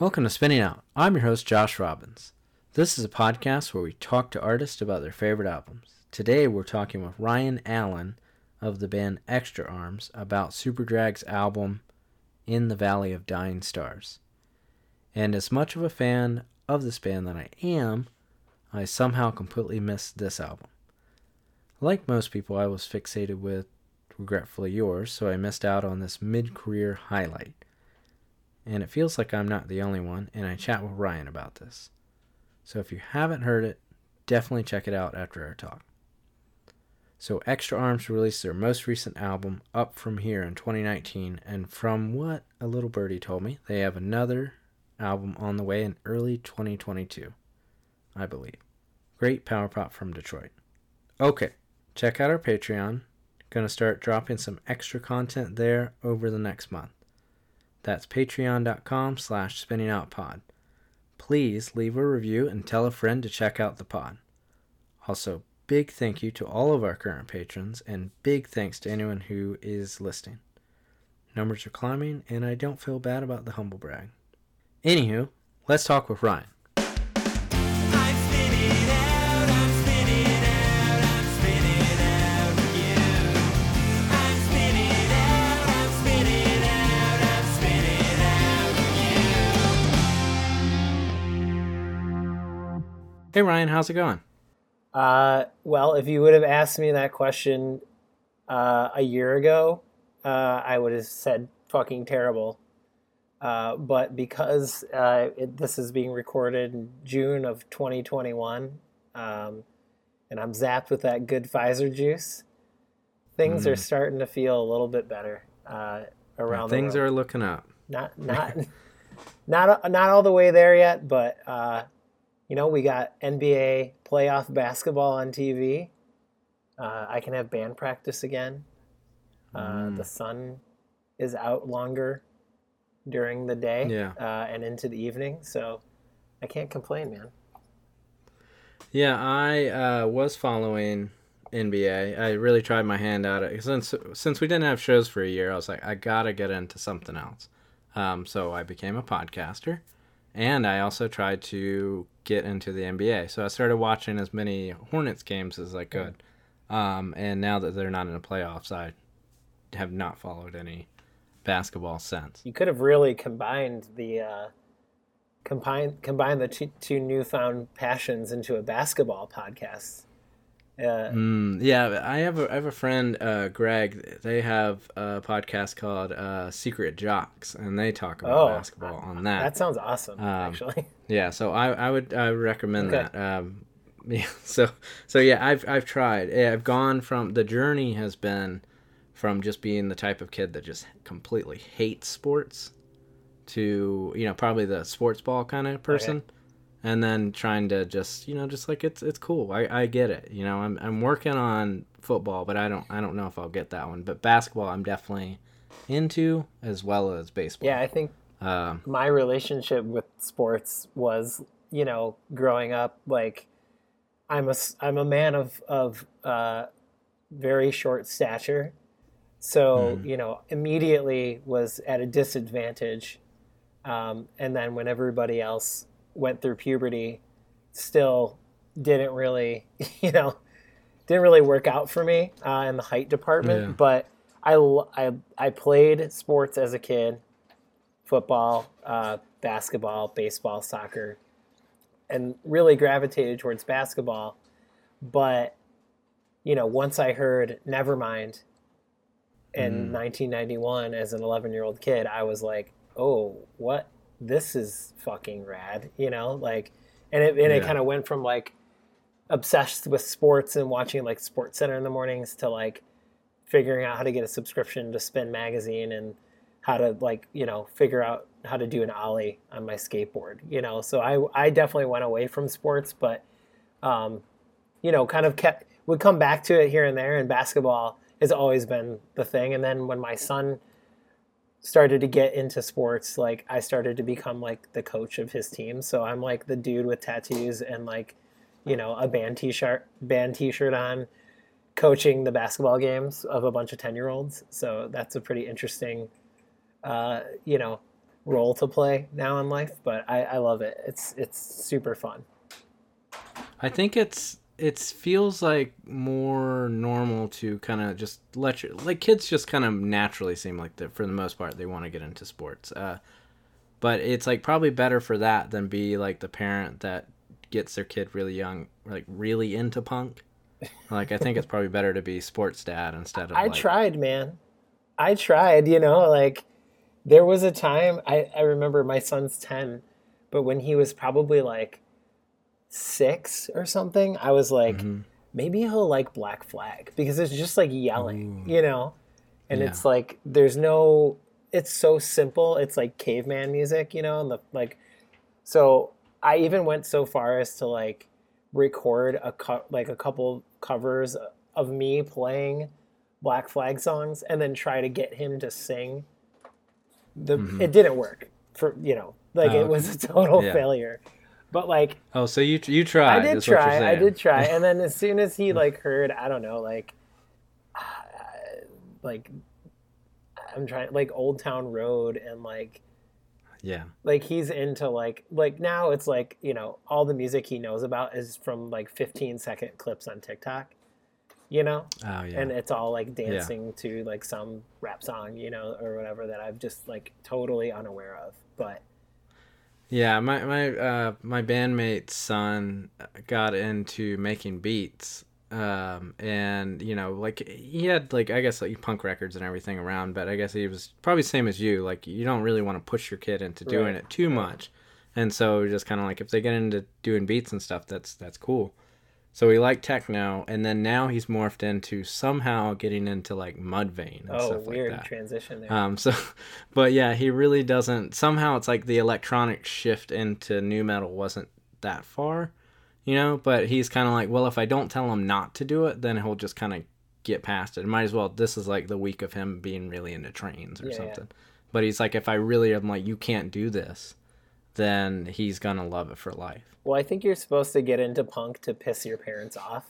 Welcome to Spinning Out. I'm your host, Josh Robbins. This is a podcast where we talk to artists about their favorite albums. Today we're talking with Ryan Allen of the band Extra Arms about Superdrag's album In the Valley of Dying Stars. And as much of a fan of this band that I am, I somehow completely missed this album. Like most people, I was fixated with Regretfully Yours, so I missed out on this mid career highlight and it feels like I'm not the only one, and I chat with Ryan about this. So if you haven't heard it, definitely check it out after our talk. So Extra Arms released their most recent album, Up From Here, in 2019, and from what a little birdie told me, they have another album on the way in early 2022, I believe. Great power pop from Detroit. Okay, check out our Patreon. Gonna start dropping some extra content there over the next month. That's patreon.com slash spinningoutpod. Please leave a review and tell a friend to check out the pod. Also, big thank you to all of our current patrons, and big thanks to anyone who is listening. Numbers are climbing, and I don't feel bad about the humble brag. Anywho, let's talk with Ryan. Hey Ryan, how's it going? Uh, well, if you would have asked me that question uh, a year ago, uh, I would have said fucking terrible. Uh, but because uh, it, this is being recorded in June of 2021, um, and I'm zapped with that good Pfizer juice, things are starting to feel a little bit better uh, around the Things are looking up. not not not not all the way there yet, but uh, you know we got NBA playoff basketball on TV. Uh, I can have band practice again. Uh, The sun is out longer during the day Yeah. uh, and into the evening, so I can't complain, man. Yeah, I uh, was following NBA. I really tried my hand at it since since we didn't have shows for a year. I was like, I gotta get into something else. Um, so I became a podcaster, and I also tried to get into the NBA. So I started watching as many Hornets games as I could. Um, and now that they're not in the playoffs, I have not followed any basketball since. You could have really combined the uh, combine combined the two, two newfound passions into a basketball podcast. Uh, Mm, yeah, I have a I have a friend, uh, Greg. They have a podcast called uh, Secret Jocks, and they talk about Oh, basketball on that. That sounds awesome, Um, actually. yeah, so I, I would I would recommend Okay. that. Um, yeah, so so yeah, I've I've tried. Yeah, I've gone from the journey has been from just being the type of kid that just completely hates sports to you know probably the sports ball kind of person and then trying to just you know just like it's it's cool. I, I get it you know I'm, I'm working on football but I don't I don't know if I'll get that one. But basketball I'm definitely into as well as baseball. Yeah, I think um, my relationship with sports was, you know, growing up, like I'm a I'm a man of of uh, very short stature, so you know, immediately was at a disadvantage, um, and then when everybody else went through puberty, still didn't really, you know, didn't really work out for me uh, in the height department, Yeah. but. I played sports as a kid football, uh, basketball, baseball, soccer, and really gravitated towards basketball. But, you know, once I heard Nevermind in 1991 as an 11 year old kid, I was like, oh, what? This is fucking rad, you know? Like, and it, and it kind of went from like obsessed with sports and watching like SportsCenter in the mornings to like figuring out how to get a subscription to Spin Magazine and how to like you know figure out how to do an ollie on my skateboard you know so i i definitely went away from sports but um you know kind of kept would come back to it here and there and basketball has always been the thing and then when my son started to get into sports like i started to become like the coach of his team so i'm like the dude with tattoos and like you know a band t-shirt band t-shirt on coaching the basketball games of a bunch of 10 year olds so that's a pretty interesting uh, you know role to play now in life, but I, I love it. It's it's super fun. I think it's it feels like more normal to kind of just let your like kids just kind of naturally seem like that for the most part they want to get into sports. Uh, but it's like probably better for that than be like the parent that gets their kid really young, like really into punk. Like I think it's probably better to be sports dad instead of. I like, tried, man. I tried, you know, like there was a time I, I remember my son's 10, but when he was probably like six or something, I was like, Mhm. maybe he'll like Black Flag because it's just like yelling, you know? And Yeah. it's like, there's no, it's so simple. It's like caveman music, you know? And the, like, so I even went so far as to like record a co- like a couple covers of me playing Black Flag songs and then try to get him to sing. The it didn't work for you know like Mm-hmm. Oh, it was a total Yeah. failure. But like Oh, so you you tried? I did is what you're try. I did try. And then as soon as he like heard, I don't know, like, uh, like I'm trying like Old Town Road and like Yeah. like he's into like like now it's like you know all the music he knows about is from like 15 second clips on TikTok, you know, Oh yeah. and it's all like dancing to like some rap song, you know, or whatever that I'm just like totally unaware of. But Yeah, my my uh, my bandmate's son got into making beats, um, and you know, like he had like I guess like punk records and everything around, but I guess he was probably same as you. Like you don't really want to push your kid into doing Right, it too much, and so just kind of like if they get into doing beats and stuff, that's that's cool. So he liked techno, and then now he's morphed into somehow getting into like Mudvayne and oh, stuff weird like that. transition there. Um, so, but yeah, he really doesn't. Somehow, it's like the electronic shift into nu metal wasn't that far, you know. But he's kind of like, well, if I don't tell him not to do it, then he'll just kind of get past it. Might as well. This is like the week of him being really into trains or Yeah, yeah. something. But he's like, if I really am like, you can't do this, then he's gonna love it for life. Well, I think you're supposed to get into punk to piss your parents off.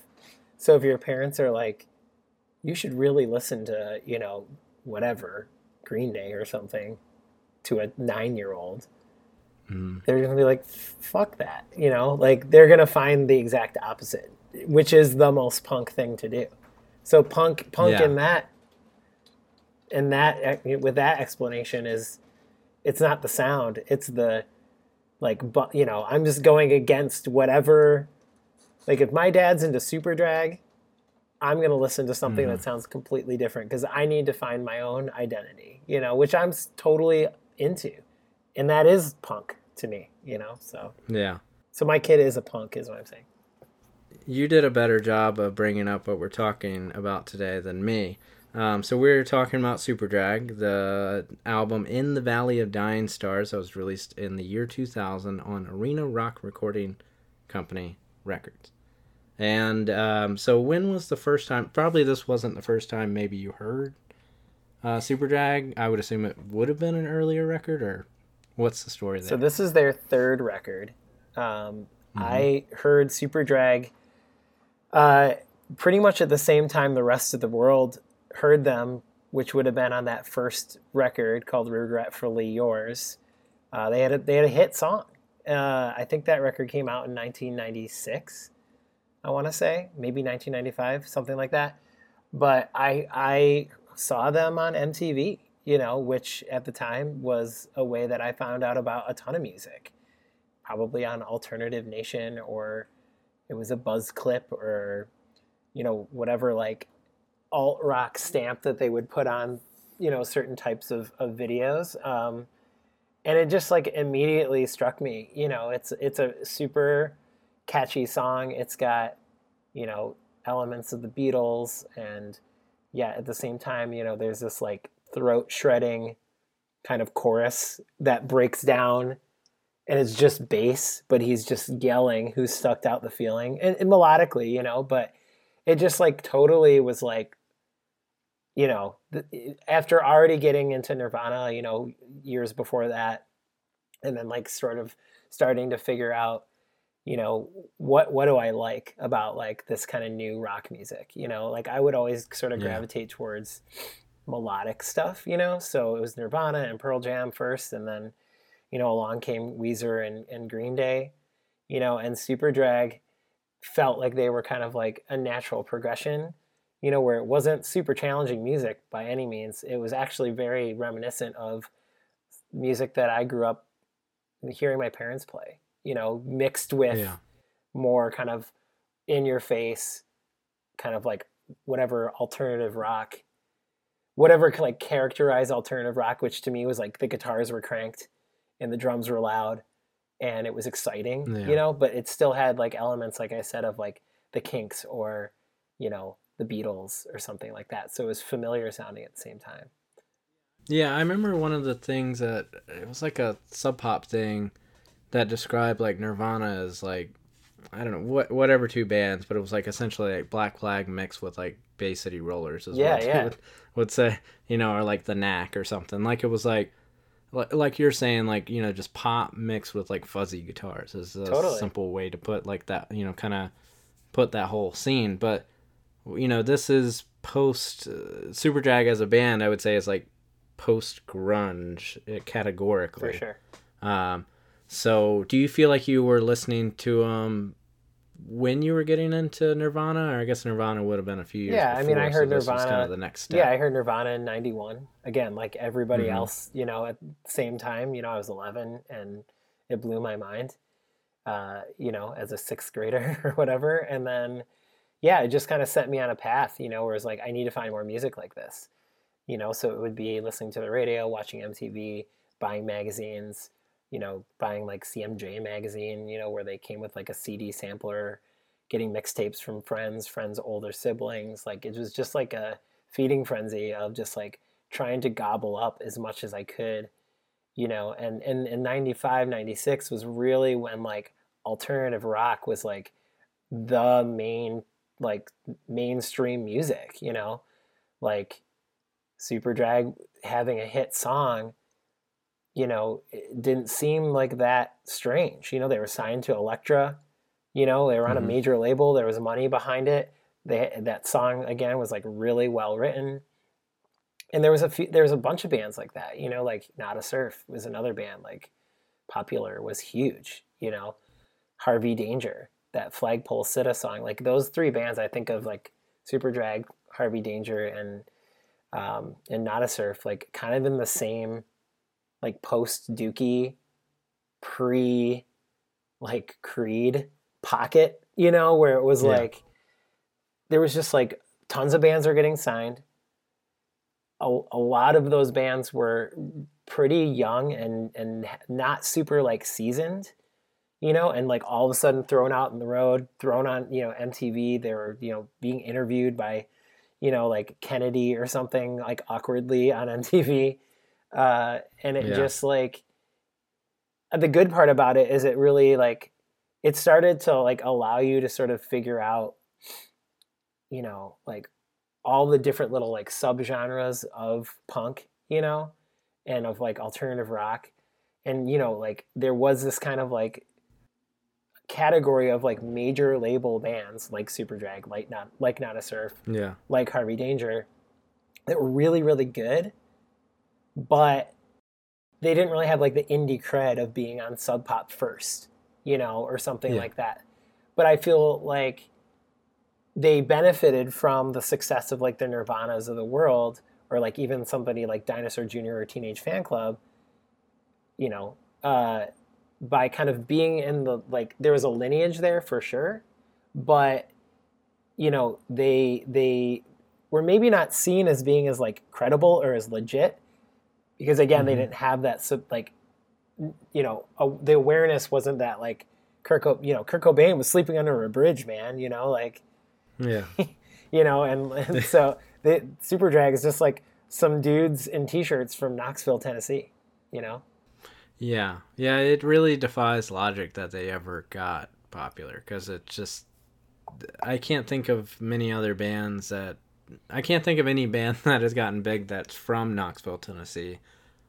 So if your parents are like, you should really listen to, you know, whatever, Green Day or something, to a nine year old, Mm. they're going to be like, fuck that. You know, like they're going to find the exact opposite, which is the most punk thing to do. So punk, punk Yeah. in that, and that, with that explanation is, it's not the sound, it's the, like but you know i'm just going against whatever like if my dad's into Superdrag i'm going to listen to something that mm. sounds completely different because i need to find my own identity you know which i'm totally into and that is punk to me you know so Yeah. so my kid is a punk is what i'm saying you did a better job of bringing up what we're talking about today than me. Um, so we are talking about Superdrag, the album "In the Valley of Dying Stars" that was released in the year 2000 on Arena Rock Recording Company Records. And um, so, when was the first time? Probably this wasn't the first time. Maybe you heard uh, Superdrag. I would assume it would have been an earlier record, or what's the story there? So this is their third record. Um, I heard Superdrag uh, pretty much at the same time the rest of the world heard them, which would have been on that first record called "Regretfully Yours." Uh, they had a, they had a hit song. Uh, I think that record came out in 1996. I want to say maybe 1995, something like that. But I I saw them on MTV, you know, which at the time was a way that I found out about a ton of music. Probably on Alternative Nation or it was a buzz clip or you know whatever like alt rock stamp that they would put on you know certain types of, of videos. Um, and it just like immediately struck me you know it's it's a super catchy song. It's got you know elements of the beatles and yeah at the same time you know there's this like throat shredding kind of chorus that breaks down and it's just bass but he's just yelling who sucked out the feeling and, and melodically you know but it just like totally was like you know after already getting into nirvana you know years before that and then like sort of starting to figure out you know what what do i like about like this kind of new rock music you know? Like i would always sort of Yeah. gravitate towards melodic stuff you know? So it was nirvana and pearl jam first and then you know, along came Weezer and, and Green Day, you know, and Superdrag felt like they were kind of like a natural progression, you know, where it wasn't super challenging music by any means. It was actually very reminiscent of music that I grew up hearing my parents play, you know, mixed with Yeah. more kind of in your face, kind of like whatever alternative rock, whatever like characterized alternative rock, which to me was like the guitars were cranked and the drums were loud and it was exciting, Yeah. you know, but it still had like elements, like I said, of like the Kinks or, you know, the Beatles or something like that. So it was familiar sounding at the same time. Yeah, I remember one of the things that it was like a sub pop thing that described like Nirvana as like I don't know what whatever two bands, but it was like essentially like Black Flag mixed with like Bay City Rollers is Yeah, what yeah. would, would say, you know, or like the Knack or something. Like it was like like, you're saying like you know just pop mixed with like fuzzy guitars is a Totally. simple way to put like that you know kind of put that whole scene but you know this is post uh, Superdrag as a band I would say is like post grunge categorically For sure. um, so do you feel like you were listening to um when you were getting into Nirvana, or I guess Nirvana would have been a few years. Yeah, I mean, I before, so heard Nirvana- kind of the next step. Yeah, I heard Nirvana in '91. Again, like everybody Mhm. else, you know, at the same time. You know, I was 11, and it blew my mind. Uh, you know, as a sixth grader or whatever, and then, yeah, it just kind of set me on a path. You know, where it's like I need to find more music like this. You know, so it would be listening to the radio, watching MTV, buying magazines. You know, buying like CMJ magazine. You know, where they came with like a CD sampler getting mixtapes from friends, friends' older siblings. Like it was just like a feeding frenzy of just like trying to gobble up as much as I could, you know. And and in 95, 96 was really when like alternative rock was like the main like mainstream music, you know. Like Superdrag having a hit song, you know, it didn't seem like that strange. You know, they were signed to Elektra, you know, they were on Mhm. a major label, there was money behind it. They, that song again was like really well written. And there was a few, there was a bunch of bands like that, you know, like Nada Surf was another band like popular was huge, you know. Harvey Danger, that Flagpole Sitta song, like those three bands I think of like Superdrag, Harvey Danger and um, and Nada Surf, like kind of in the same like post Dookie, pre like Creed pocket, you know, where it was Yeah. like there was just like tons of bands are getting signed. A, a lot of those bands were pretty young and and not super like seasoned, you know, and like all of a sudden thrown out in the road, thrown on, you know, MTV. They were, you know, being interviewed by, you know, like Kennedy or something like awkwardly on MTV. Uh, and it Yeah. just like the good part about it is it really like it started to like allow you to sort of figure out you know like all the different little like subgenres of punk you know and of like alternative rock and you know like there was this kind of like category of like major label bands like Superdrag like not like Nada Surf yeah, like Harvey Danger that were really, really good, but they didn't really have like the indie cred of being on Sub Pop first, you know, or something Yeah. like that. But I feel like they benefited from the success of like the Nirvanas of the world, or like even somebody like Dinosaur Jr. or Teenage Fanclub, you know, uh, by kind of being in the like there was a lineage there for sure, but you know they they were maybe not seen as being as like credible or as legit because again they Mhm. didn't have that so like you know a, the awareness wasn't that like Co- you know Kurt Cobain was sleeping under a bridge man you know like yeah, you know and, and so the Superdrag is just like some dudes in t-shirts from Knoxville Tennessee you know yeah, yeah. It really defies logic that they ever got popular because it just I can't think of many other bands that I can't think of any band that has gotten big that's from Knoxville, Tennessee,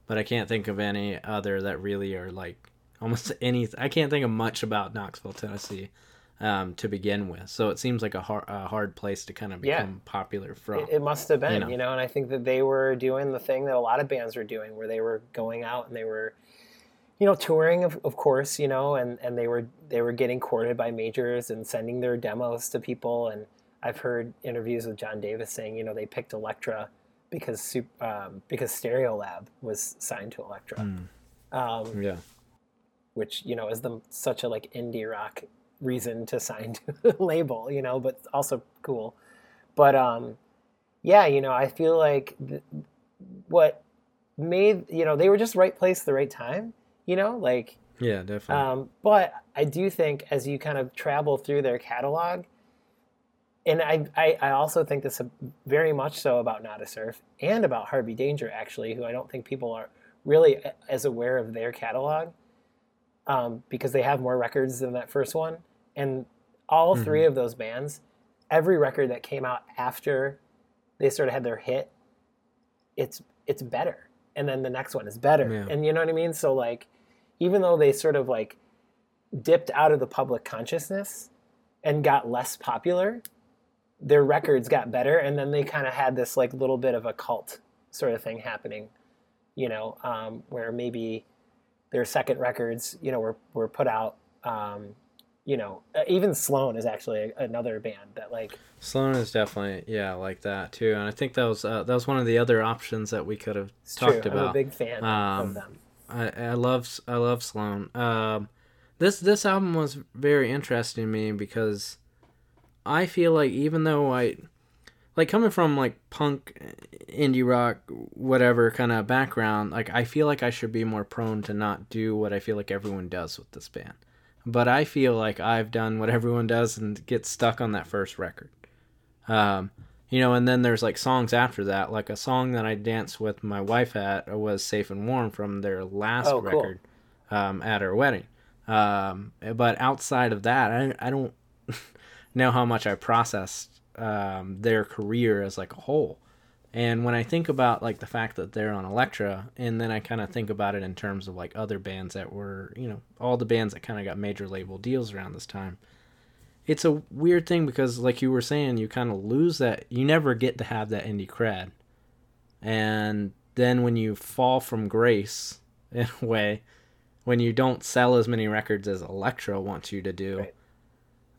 but I can't think of any other that really are like almost any. I can't think of much about Knoxville, Tennessee, um, to begin with. So it seems like a hard, a hard place to kind of Yeah. become popular from. It, it must have been, know. you know. and I think that they were doing the thing that a lot of bands were doing, where they were going out and they were you know, touring of, of course, you know, and, and they were they were getting courted by majors and sending their demos to people. And I've heard interviews with John Davis saying, you know, they picked Elektra because um, because Stereolab was signed to Elektra, um, Yeah. which you know is the such a like indie rock reason to sign to a label, you know, but also cool. But um, yeah, you know, I feel like th- what made you know they were just right place, at the right time, you know, like. Yeah, definitely. Um, but I do think as you kind of travel through their catalog, and I, I, I also think this very much so about Nada Surf and about Harvey Danger, actually, who I don't think people are really as aware of their catalog um, because they have more records than that first one. And all three of those bands, every record that came out after they sort of had their hit, it's it's better. And then the next one is better. Yeah. And you know what I mean? So like even though they sort of like dipped out of the public consciousness and got less popular, their records got better, and then they kind of had this like little bit of a cult sort of thing happening, you know, um, where maybe their second records, you know, were were put out. Um, you know, uh, even Sloan is actually another band that like Sloan is definitely yeah like that too, and I think that was uh, that was one of the other options that we could have it's talked true. about. I'm a big fan Um, of them. I, I love I love Sloan. Um, this this album was very interesting to me because I feel like even though I like coming from like punk, indie rock, whatever kind of background, like I feel like I should be more prone to not do what I feel like everyone does with this band. But I feel like I've done what everyone does and get stuck on that first record. Um, you know, and then there's like songs after that. Like a song that I danced with my wife at was "Safe and Warm" from their last Oh, cool. record um, at her wedding. Um, but outside of that, I I don't know how much I processed um, their career as like a whole. And when I think about like the fact that they're on Elektra, and then I kind of think about it in terms of like other bands that were, you know, all the bands that kind of got major label deals around this time. It's a weird thing because, like you were saying, you kind of lose that. You never get to have that indie cred, and then when you fall from grace in a way, when you don't sell as many records as Elektra wants you to do, Right.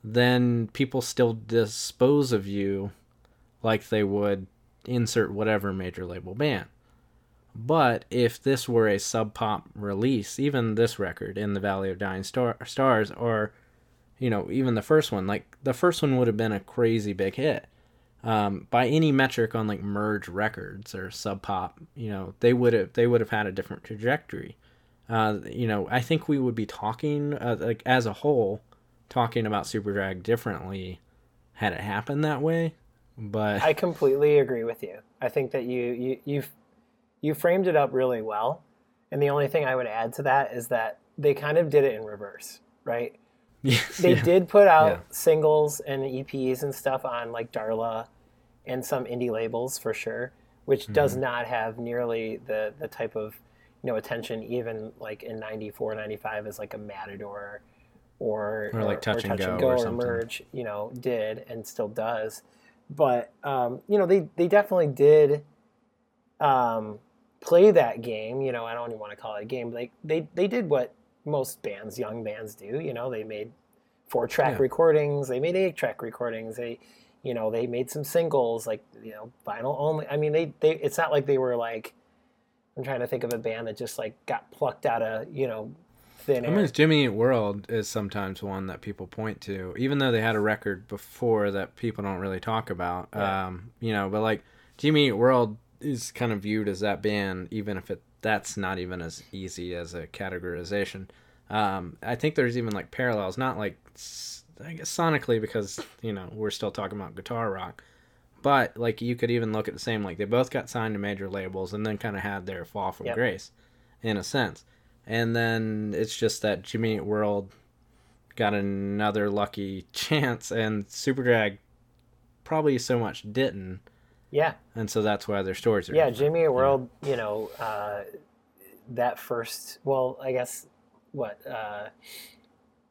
then people still dispose of you like they would insert whatever major label band. But if this were a sub pop release, even this record in the Valley of Dying Star- Stars, or you know, even the first one, like the first one would have been a crazy big hit. Um, by any metric on like merge records or sub pop, you know, they would have they would have had a different trajectory. Uh, you know, I think we would be talking uh, like as a whole, talking about Superdrag differently had it happened that way. But I completely agree with you. I think that you you you've you framed it up really well. And the only thing I would add to that is that they kind of did it in reverse, right? Yes, They yeah. did put out Yeah. singles and EPs and stuff on like Darla and some indie labels for sure, which Mm-hmm. does not have nearly the the type of you know attention even like in 94 95 as like a matador or Or, like, Touch and Go or something. merge you know did and still does but um, you know they they definitely did um, play that game you know i don't even want to call it a game like they they did what most bands young bands do you know they made four track Yeah. recordings they made eight track recordings they you know they made some singles like you know vinyl only i mean they they it's not like they were like i'm trying to think of a band that just like got plucked out of you know thin I mean, Jimmy Eat World is sometimes one that people point to, even though they had a record before that people don't really talk about. Yeah. Um, you know, but like Jimmy Eat World is kind of viewed as that band, even if it that's not even as easy as a categorization. Um, I think there's even like parallels, not like I guess sonically because you know we're still talking about guitar rock, but like you could even look at the same like they both got signed to major labels and then kind of had their fall from Yep. grace, in a sense. And then it's just that Jimmy Eat World got another lucky chance, and Superdrag probably so much didn't, yeah and so that's why their stories are. yeah different. jimmy world you know uh, that first well i guess what uh,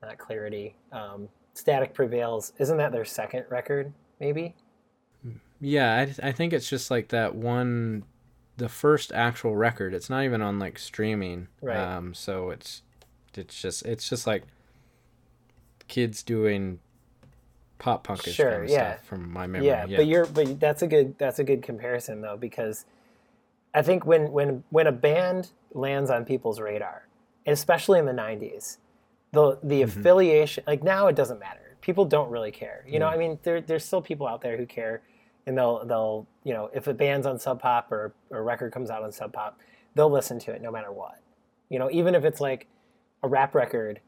not clarity um, static prevails isn't that their second record maybe Yeah, I, I think it's just like that one the first actual record. It's not even on like streaming. Right. Um, so it's it's just it's just like kids doing pop punkish Sure, kind of yeah. stuff from my memory. yeah, but you're but that's a good that's a good comparison though because I think when when when a band lands on people's radar, especially in the '90s, the the Mm-hmm. affiliation like now it doesn't matter. People don't really care. You know, I mean, there there's still people out there who care, and they'll they'll you know if a band's on Sub Pop or or a record comes out on Sub Pop, they'll listen to it no matter what. You know, even if it's like a rap record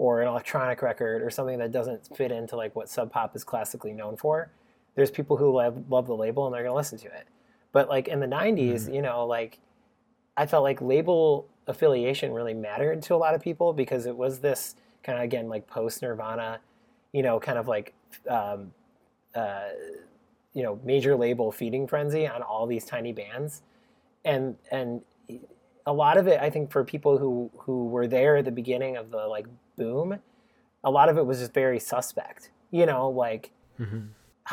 or an electronic record or something that doesn't fit into like what Sub Pop is classically known for, there's people who love, love the label and they're going to listen to it. But like in the 90s, you know, like I felt like label affiliation really mattered to a lot of people because it was this kind of again like post Nirvana, you know, kind of like um, uh, you know major label feeding frenzy on all these tiny bands, and and a lot of it I think for people who who were there at the beginning of the like boom, a lot of it was just very suspect. You know, like Mhm.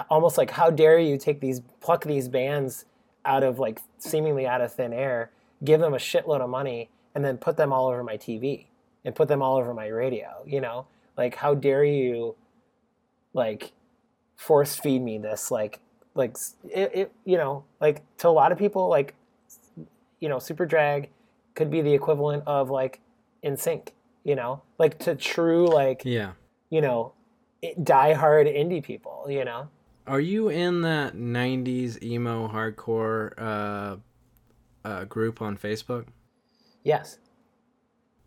almost like how dare you take these pluck these bands out of like seemingly out of thin air, give them a shitload of money, and then put them all over my TV and put them all over my radio. You know, like how dare you, like, force feed me this like like it, it you know like to a lot of people like you know Superdrag could be the equivalent of like NSYNC you know like to true like yeah. you know die hard indie people you know Are you in that '90s emo hardcore uh, uh, group on Facebook? yes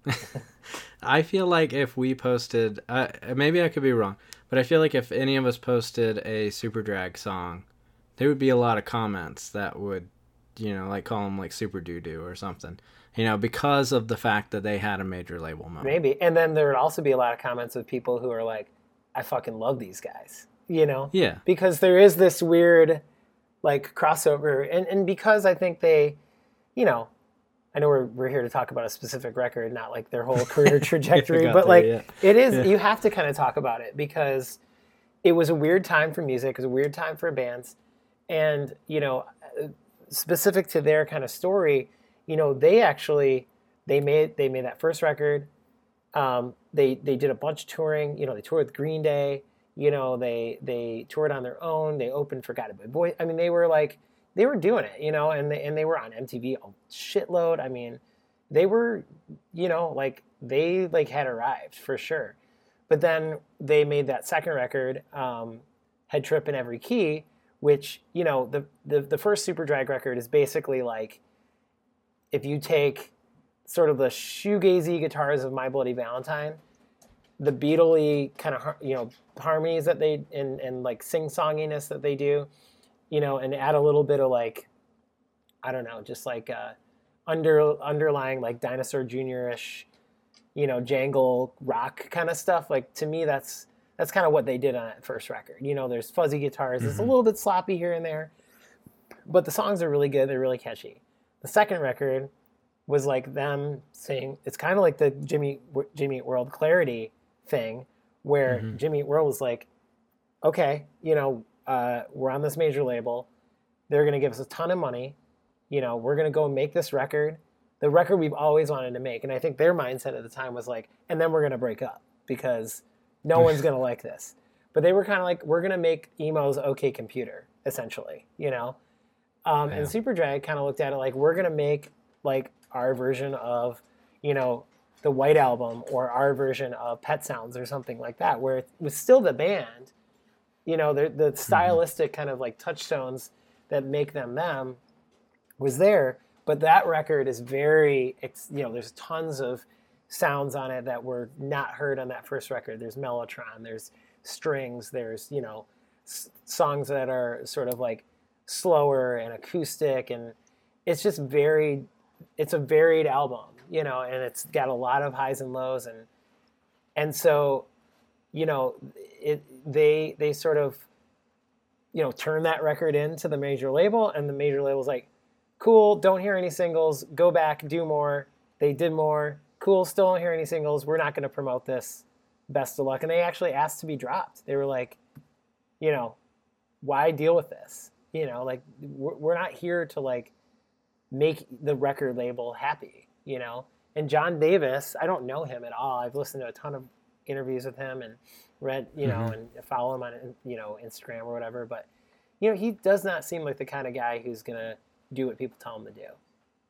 I feel like if we posted, uh, maybe I could be wrong, but I feel like if any of us posted a Superdrag song, there would be a lot of comments that would, you know, like call them like Super Doo Doo or something, you know, because of the fact that they had a major label moment. maybe and then there would also be a lot of comments of people who are like i fucking love these guys you know Yeah. because there is this weird like crossover and, and because i think they you know i know we're, we're here to talk about a specific record not like their whole career trajectory but there like yet. it is Yeah. you have to kind of talk about it because it was a weird time for music it was a weird time for bands and you know uh, specific to their kind of story you know they actually they made they made that first record um, they they did a bunch of touring. You know, they toured with Green Day. You know, they they toured on their own. They opened for a Bad Boy. I mean, they were like they were doing it. You know, and they and they were on MTV a shitload. I mean, they were, you know, like they like had arrived for sure. But then they made that second record, um, Head Trip in Every Key, which you know the the the first Superdrag record is basically like if you take sort of the shoegazy guitars of My Bloody Valentine, the Beatley kind of you know harmonies that they and and like sing songiness that they do, you know, and add a little bit of like, I don't know, just like uh, under underlying like Dinosaur Junior-ish, you know, jangle rock kind of stuff. Like to me, that's that's kind of what they did on that first record. You know, there's fuzzy guitars. It's a little bit sloppy here and there, but the songs are really good. They're really catchy. The second record was like them saying it's kind of like the Jimmy Jimmy World Clarity thing, where Jimmy World was like, okay, you know, uh, we're on this major label, they're gonna give us a ton of money, you know, we're gonna go make this record, the record we've always wanted to make, and I think their mindset at the time was like, and then we're gonna break up because no one's gonna like this, but they were kind of like, we're gonna make emo's OK Computer essentially, you know. Um, Yeah. And Superdrag kind of looked at it like we're gonna make like our version of, you know, the White Album or our version of Pet Sounds or something like that, where it was still the band, you know, the the stylistic kind of like touchstones that make them them was there, but that record is very, ex- you know, there's tons of sounds on it that were not heard on that first record. There's mellotron, there's strings, there's you know, s- songs that are sort of like slower and acoustic, and it's just very, it's a varied album, you know, and it's got a lot of highs and lows, and and so, you know, it they they sort of, you know, turn that record into the major label, and the major label's like, cool, don't hear any singles, go back, do more. They did more. Cool, still don't hear any singles. We're not going to promote this. Best of luck. And they actually asked to be dropped. They were like, you know, why deal with this? You know, like we're, we're not here to like make the record label happy, you know. And John Davis, I don't know him at all. I've listened to a ton of interviews with him and read, you know, Mhm. and follow him on, you know, Instagram or whatever. But you know, he does not seem like the kind of guy who's gonna do what people tell him to do.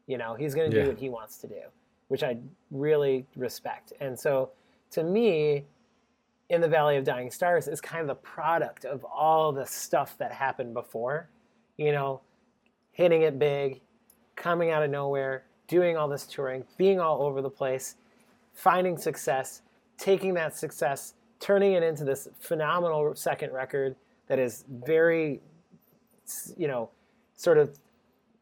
You know, he's gonna Yeah. do what he wants to do, which I really respect. And so, to me, in the Valley of Dying Stars is kind of the product of all the stuff that happened before. You know, hitting it big, coming out of nowhere, doing all this touring, being all over the place, finding success, taking that success, turning it into this phenomenal second record that is very, you know, sort of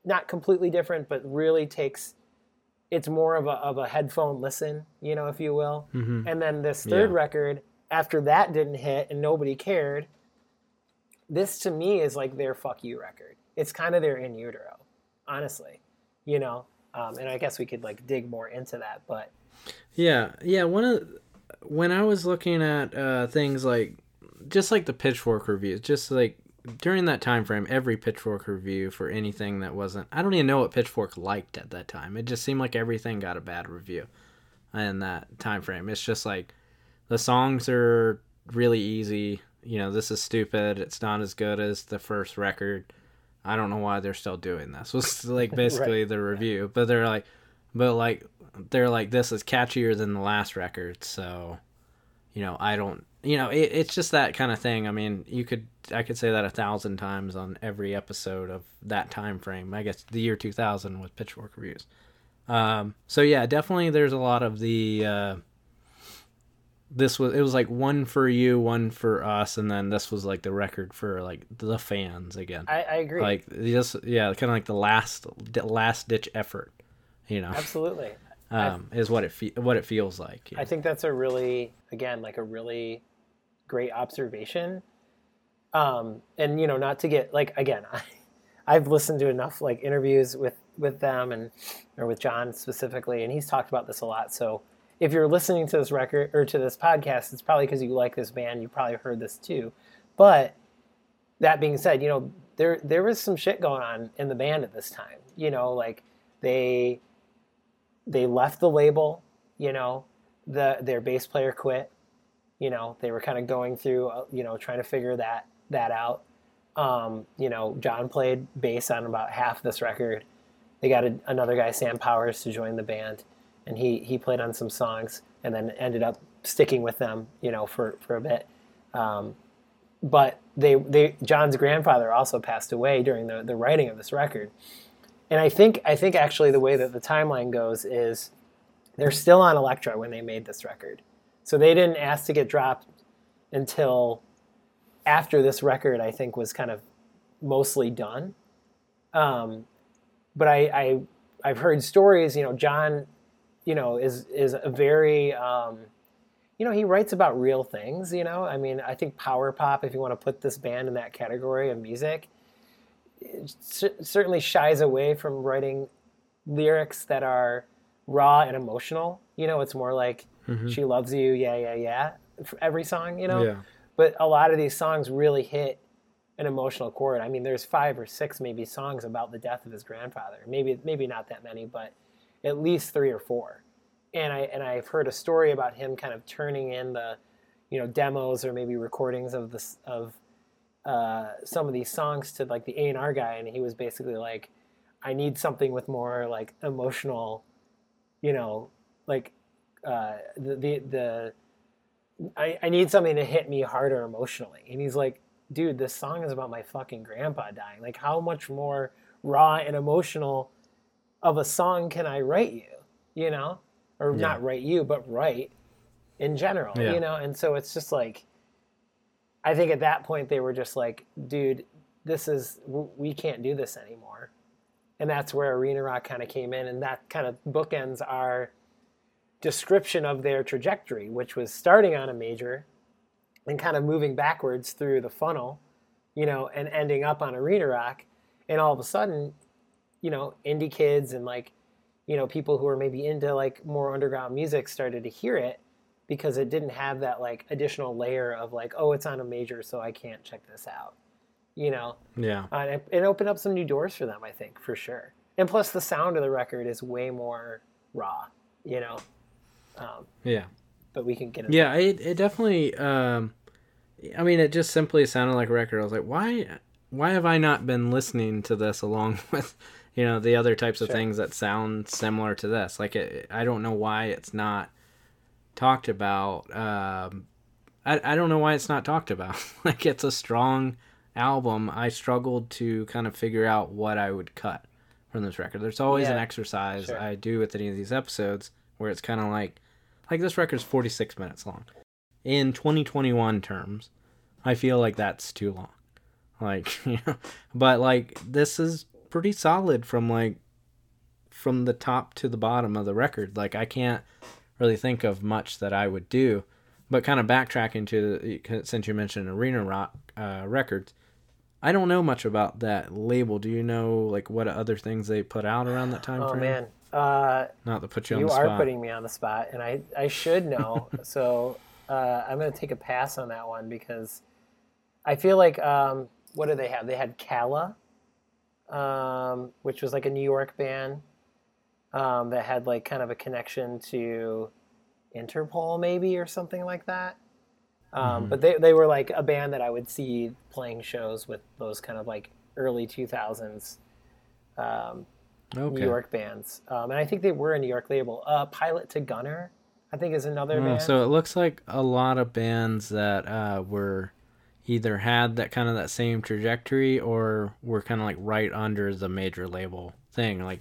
not completely different, but really takes. It's more of a of a headphone listen, you know, if you will. Mhm. And then this third Yeah. record, after that didn't hit and nobody cared, this to me is like their fuck you record. It's kind of their in utero, honestly, you know. Um, and I guess we could like dig more into that, but Yeah, yeah. One of when I was looking at uh, things like just like the Pitchfork reviews, just like during that time frame, every Pitchfork review for anything that wasn't I don't even know what Pitchfork liked at that time. It just seemed like everything got a bad review in that time frame. It's just like the songs are really easy. You know, this is stupid. It's not as good as the first record. I don't know why they're still doing this. Was like basically the review, but they're like, but like they're like this is catchier than the last record. So, you know, I don't. You know, it, it's just that kind of thing. I mean, you could I could say that a thousand times on every episode of that time frame. I guess the year two thousand with Pitchfork reviews. Um, so yeah, definitely there's a lot of the. Uh, this was it was like one for you, one for us, and then this was like the record for like the fans again. I, I agree. Like just yeah, kind of like the last last ditch effort, you know, Absolutely. um, is what it fe- what it feels like. I think that's a really, again, like a really great observation. Um, and you know, not to get like again, I, I've listened to enough like interviews with with them and or with John specifically, and he's talked about this a lot. So if you're listening to this record or to this podcast, it's probably because you like this band. You probably heard this too. But that being said, you know, there there was some shit going on in the band at this time. You know, like they they left the label. You know, the their bass player quit. You know, they were kind of going through, uh, you know, trying to figure that that out. Um, you know, John played bass on about half this record. They got a, another guy, Sam Powers, to join the band, and he he played on some songs, and then ended up sticking with them, you know, for for a bit. Um, but they they John's grandfather also passed away during the the writing of this record, and I think I think actually the way that the timeline goes is they're still on Elektra when they made this record, so they didn't ask to get dropped until after this record I think was kind of mostly done. Um, but I, I I've heard stories, you know, John, you know, is is a very um, you know, he writes about real things, you know. I mean, I think power pop, if you want to put this band in that category of music, cer- certainly shies away from writing lyrics that are raw and emotional. You know, it's more like Mhm. she loves you, yeah, yeah, yeah, for every song, you know. Yeah. But a lot of these songs really hit an emotional chord. I mean, there's five or six maybe songs about the death of his grandfather. Maybe maybe not that many, but at least three or four. And I and I've heard a story about him kind of turning in the, you know, demos or maybe recordings of this of uh, some of these songs to like the A and R guy, and he was basically like, I need something with more like emotional, you know, like uh, the the the I, I need something to hit me harder emotionally. And he's like, dude, this song is about my fucking grandpa dying. Like, how much more raw and emotional of a song can I write you? You know? Or Yeah. not write you, but write in general, Yeah. you know? And so it's just like, I think at that point they were just like, dude, this is, we can't do this anymore. And that's where Arena Rock kind of came in. And that kind of bookends our description of their trajectory, which was starting on a major and kind of moving backwards through the funnel, you know, and ending up on Arena Rock. And all of a sudden, you know, indie kids and like, you know, people who are maybe into like more underground music started to hear it because it didn't have that like additional layer of like, oh, it's on a major, so I can't check this out, you know. Yeah. Uh, and it, it opened up some new doors for them, I think, for sure. and plus the sound of the record is way more raw, you know. Um, Yeah. but we can get it Yeah, it it definitely. Um, I mean, it just simply sounded like a record. I was like, why, why have I not been listening to this along with, you know, the other types of Sure. things that sound similar to this? Like, it, I don't know why it's not talked about. Um, I I don't know why it's not talked about. like, it's a strong album. I struggled to kind of figure out what I would cut from this record. There's always an exercise sure. I do with any of these episodes where it's kind of like like this record's 46 minutes long. In 2021 terms, I feel like that's too long. Like, you know, but like this is pretty solid from like from the top to the bottom of the record. Like I can't really think of much that I would do. But kind of backtracking to since you mentioned Arena Rock uh, Records, I don't know much about that label. Do you know like what other things they put out around that time Oh frame? man, uh, Not to put you on the spot. you are putting me on the spot, and I I should know. so uh, I'm gonna take a pass on that one because I feel like um, what do they have? They had Calla, um, which was like a New York band um, that had like kind of a connection to Interpol, maybe or something like that. Um, Mhm. But they they were like a band that I would see playing shows with those kind of like early 2000s. Um, okay. New York bands, um, and I think they were a New York label. Uh, Pilot to Gunner, I think, is another Oh, band. so it looks like a lot of bands that uh, were either had that kind of that same trajectory or were kind of like right under the major label thing. Like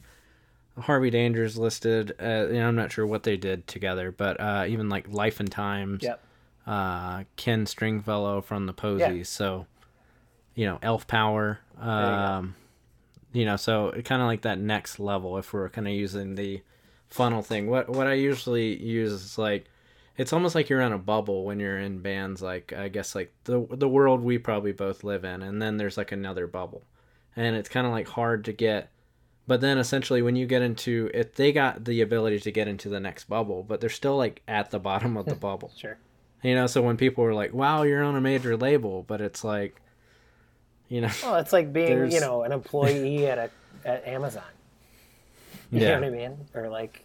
Harvey Danger's listed. Uh, you know, I'm not sure what they did together, but uh, even like Life and Times. Yep. Uh, Ken Stringfellow from the Posies. Yeah. So, you know, Elf Power. you. Um, you know, so kind of like that next level. If we're kind of using the funnel thing, what what I usually use is like it's almost like you're in a bubble when you're in bands like I guess like the the world we probably both live in and then there's like another bubble. And it's kind of like hard to get but then essentially when you get into it they got the ability to get into the next bubble, but they're still like at the bottom of the bubble. Sure. You know, so when people are like, "Wow, you're on a major label," but it's like you know, Well, it's like being, you know, an employee at a at Amazon. You yeah. know what I mean? Or like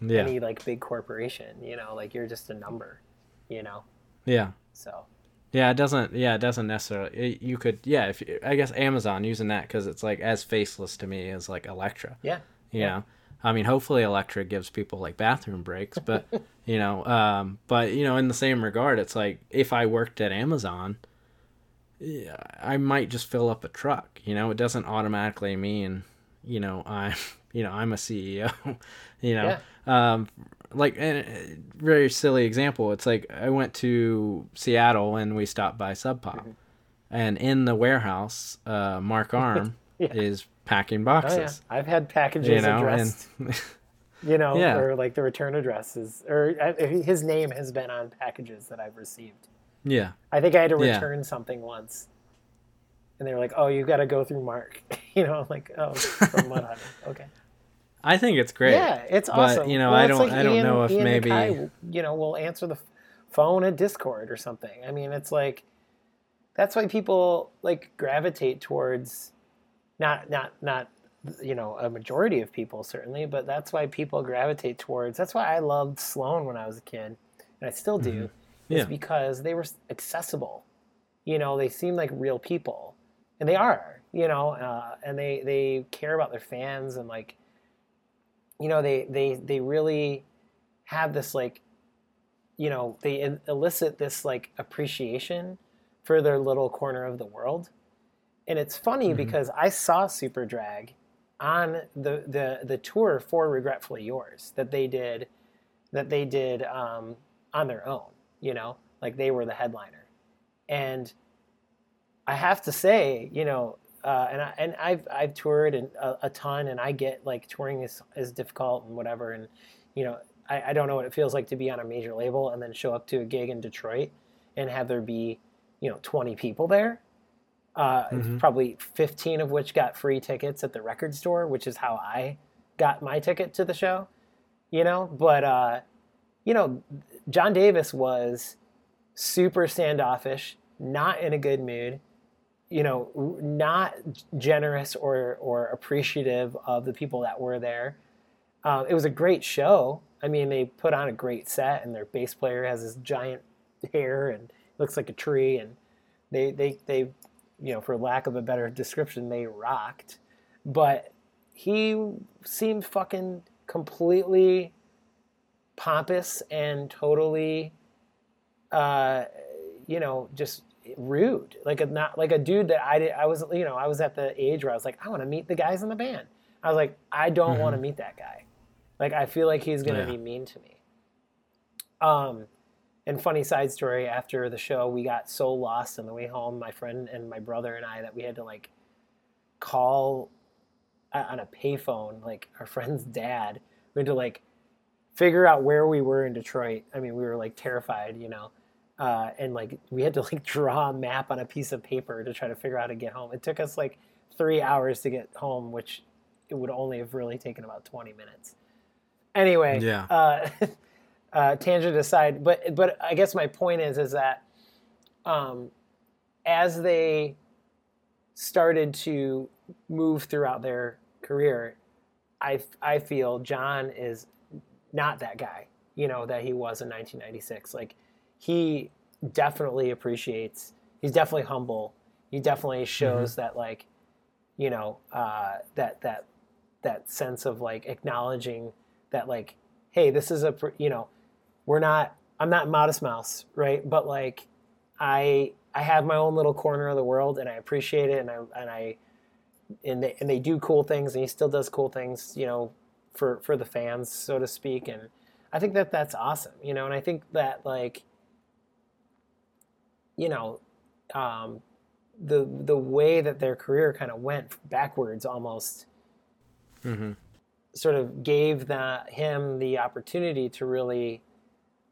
yeah. any like big corporation. You know, like you're just a number. You know, Yeah. so Yeah, it doesn't. Yeah, it doesn't necessarily. It, you could. Yeah, if I guess Amazon using that because it's like as faceless to me as like Elektra. yeah, You Yeah. know, I mean, hopefully Elektra gives people like bathroom breaks, but you know, um, but you know, in the same regard, it's like if I worked at Amazon, yeah, I might just fill up a truck. You know, it doesn't automatically mean, you know, I'm, you know, I'm a CEO. you know, um, like a very silly example. It's like I went to Seattle and we stopped by Sub Pop, Mm-hmm. and in the warehouse, uh, Mark Arm Yeah. is packing oh boxes. yeah. I've had packages You know, addressed. and you know, Yeah. or like the return addresses, or uh, his name has been on packages that I've received. yeah, I think I had to Yeah. return something once, and they were like, "Oh, you got to go through Mark." you know, I'm like, "Oh, from Mudhoney." Okay. I think it's great. Yeah, it's awesome. But, awesome. you know, Well, I don't- like I don't Ian- know if Ian maybe- MacKaye, you know, we'll answer the phone at Dischord or something. I mean, it's like that's why people like gravitate towards not not not you know a majority of people certainly, but that's why people gravitate towards. That's why I loved Sloan when I was a kid, and I still do. Mhm. Is Yeah. because they were accessible. You know, they seem like real people, and they are. You know, uh, and they they care about their fans and like you know they they they really have this like you know they elicit this like appreciation for their little corner of the world and it's funny Mhm. because i saw Superdrag on the the the tour for regretfully yours that they did that they did um, on their own you know like they were the headliner and i have to say you know uh, and I, and I've I've toured and a, a ton, and I get like touring is is difficult and whatever, and you know I, I don't know what it feels like to be on a major label and then show up to a gig in Detroit and have there be you know 20 people there, uh, Mhm. probably 15 of which got free tickets at the record store, which is how I got my ticket to the show, you know. But uh, you know, John Davis was super standoffish, not in a good mood you know, not generous or or appreciative of the people that were there. Um, it was a great show. I mean, they put on a great set, and their bass player has this giant hair and looks like a tree, and they they they, you know, for lack of a better description, they rocked. But he seemed fucking completely pompous and totally, uh, you know, just rude. Like a not like a dude that I did. I was you know I was at the age where I was like I want to meet the guys in the band. I was like I don't want to meet that guy. Like I feel like he's gonna Yeah. be mean to me. Um, and funny side story. After the show, we got so lost on the way home. My friend and my brother and I that we had to like call on a payphone like our friend's dad. We had to like figure out where we were in Detroit. I mean, we were like terrified, you know. Uh, and like we had to like draw a map on a piece of paper to try to figure out how to get home. It took us like three hours to get home, which it would only have really taken about 20 minutes. Anyway, Yeah. uh, uh, tangent aside, but but I guess my point is is that um, as they started to move throughout their career, I I feel John is not that guy, you know, that he was in 1996. Like he definitely appreciates. He's definitely humble. He definitely shows that like, you know, uh, that that that sense of like acknowledging that like, hey, this is a you know, we're not. I'm not Modest Mouse, right? But like, I I have my own little corner of the world, and I appreciate it, and I and I and they and they do cool things, and he still does cool things, you know, for for the fans, so to speak. And I think that that's awesome, you know. And I think that like, you know, um, the the way that their career kind of went backwards almost Mm-hmm. sort of gave that him the opportunity to really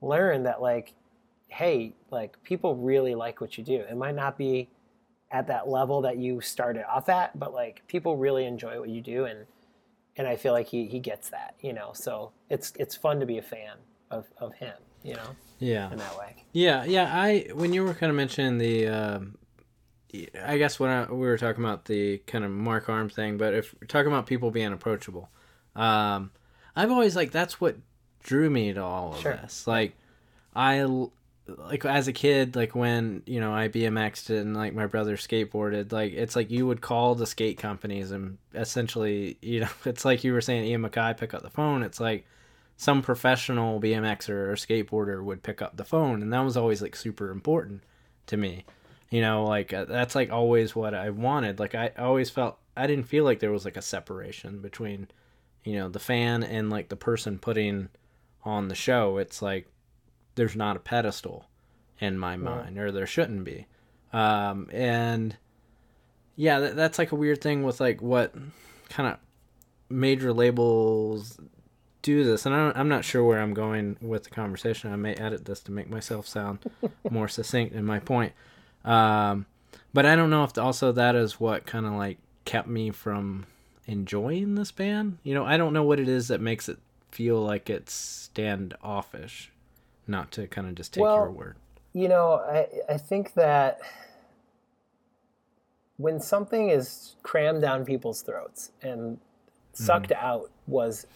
learn that like hey like people really like what you do. It might not be at that level that you started off at but like people really enjoy what you do and and i feel like he he gets that you know? So it's it's fun to be a fan of of him you know Yeah. in that way Yeah, yeah. I when you were kind of mentioning the, um, I guess when I, we were talking about the kind of Mark Arm thing, but if we're talking about people being approachable, um, I've always like that's what drew me to all of Sure. this. Like, i like as a kid, like when you know I BMXed and like my brother skateboarded, like it's like you would call the skate companies and essentially, you know, it's like you were saying, Ian MacKaye pick up the phone. It's like some professional BMXer or skateboarder would pick up the phone, and that was always like super important to me. You know, like uh, that's like always what I wanted. Like I always felt I didn't feel like there was like a separation between, you know, the fan and like the person putting on the show. It's like there's not a pedestal in my mind, or there shouldn't be. Um, and yeah, that, that's like a weird thing with like what kind of major labels do this, and I don't, I'm not sure where I'm going with the conversation. I may edit this to make myself sound more succinct in my point. Um, but I don't know if also that is what kind of like kept me from enjoying this band. You know, I don't know what it is that makes it feel like it's standoffish. Not to kind of just take Well, your word. you know i i think that when something is crammed down people's throats and sucked out was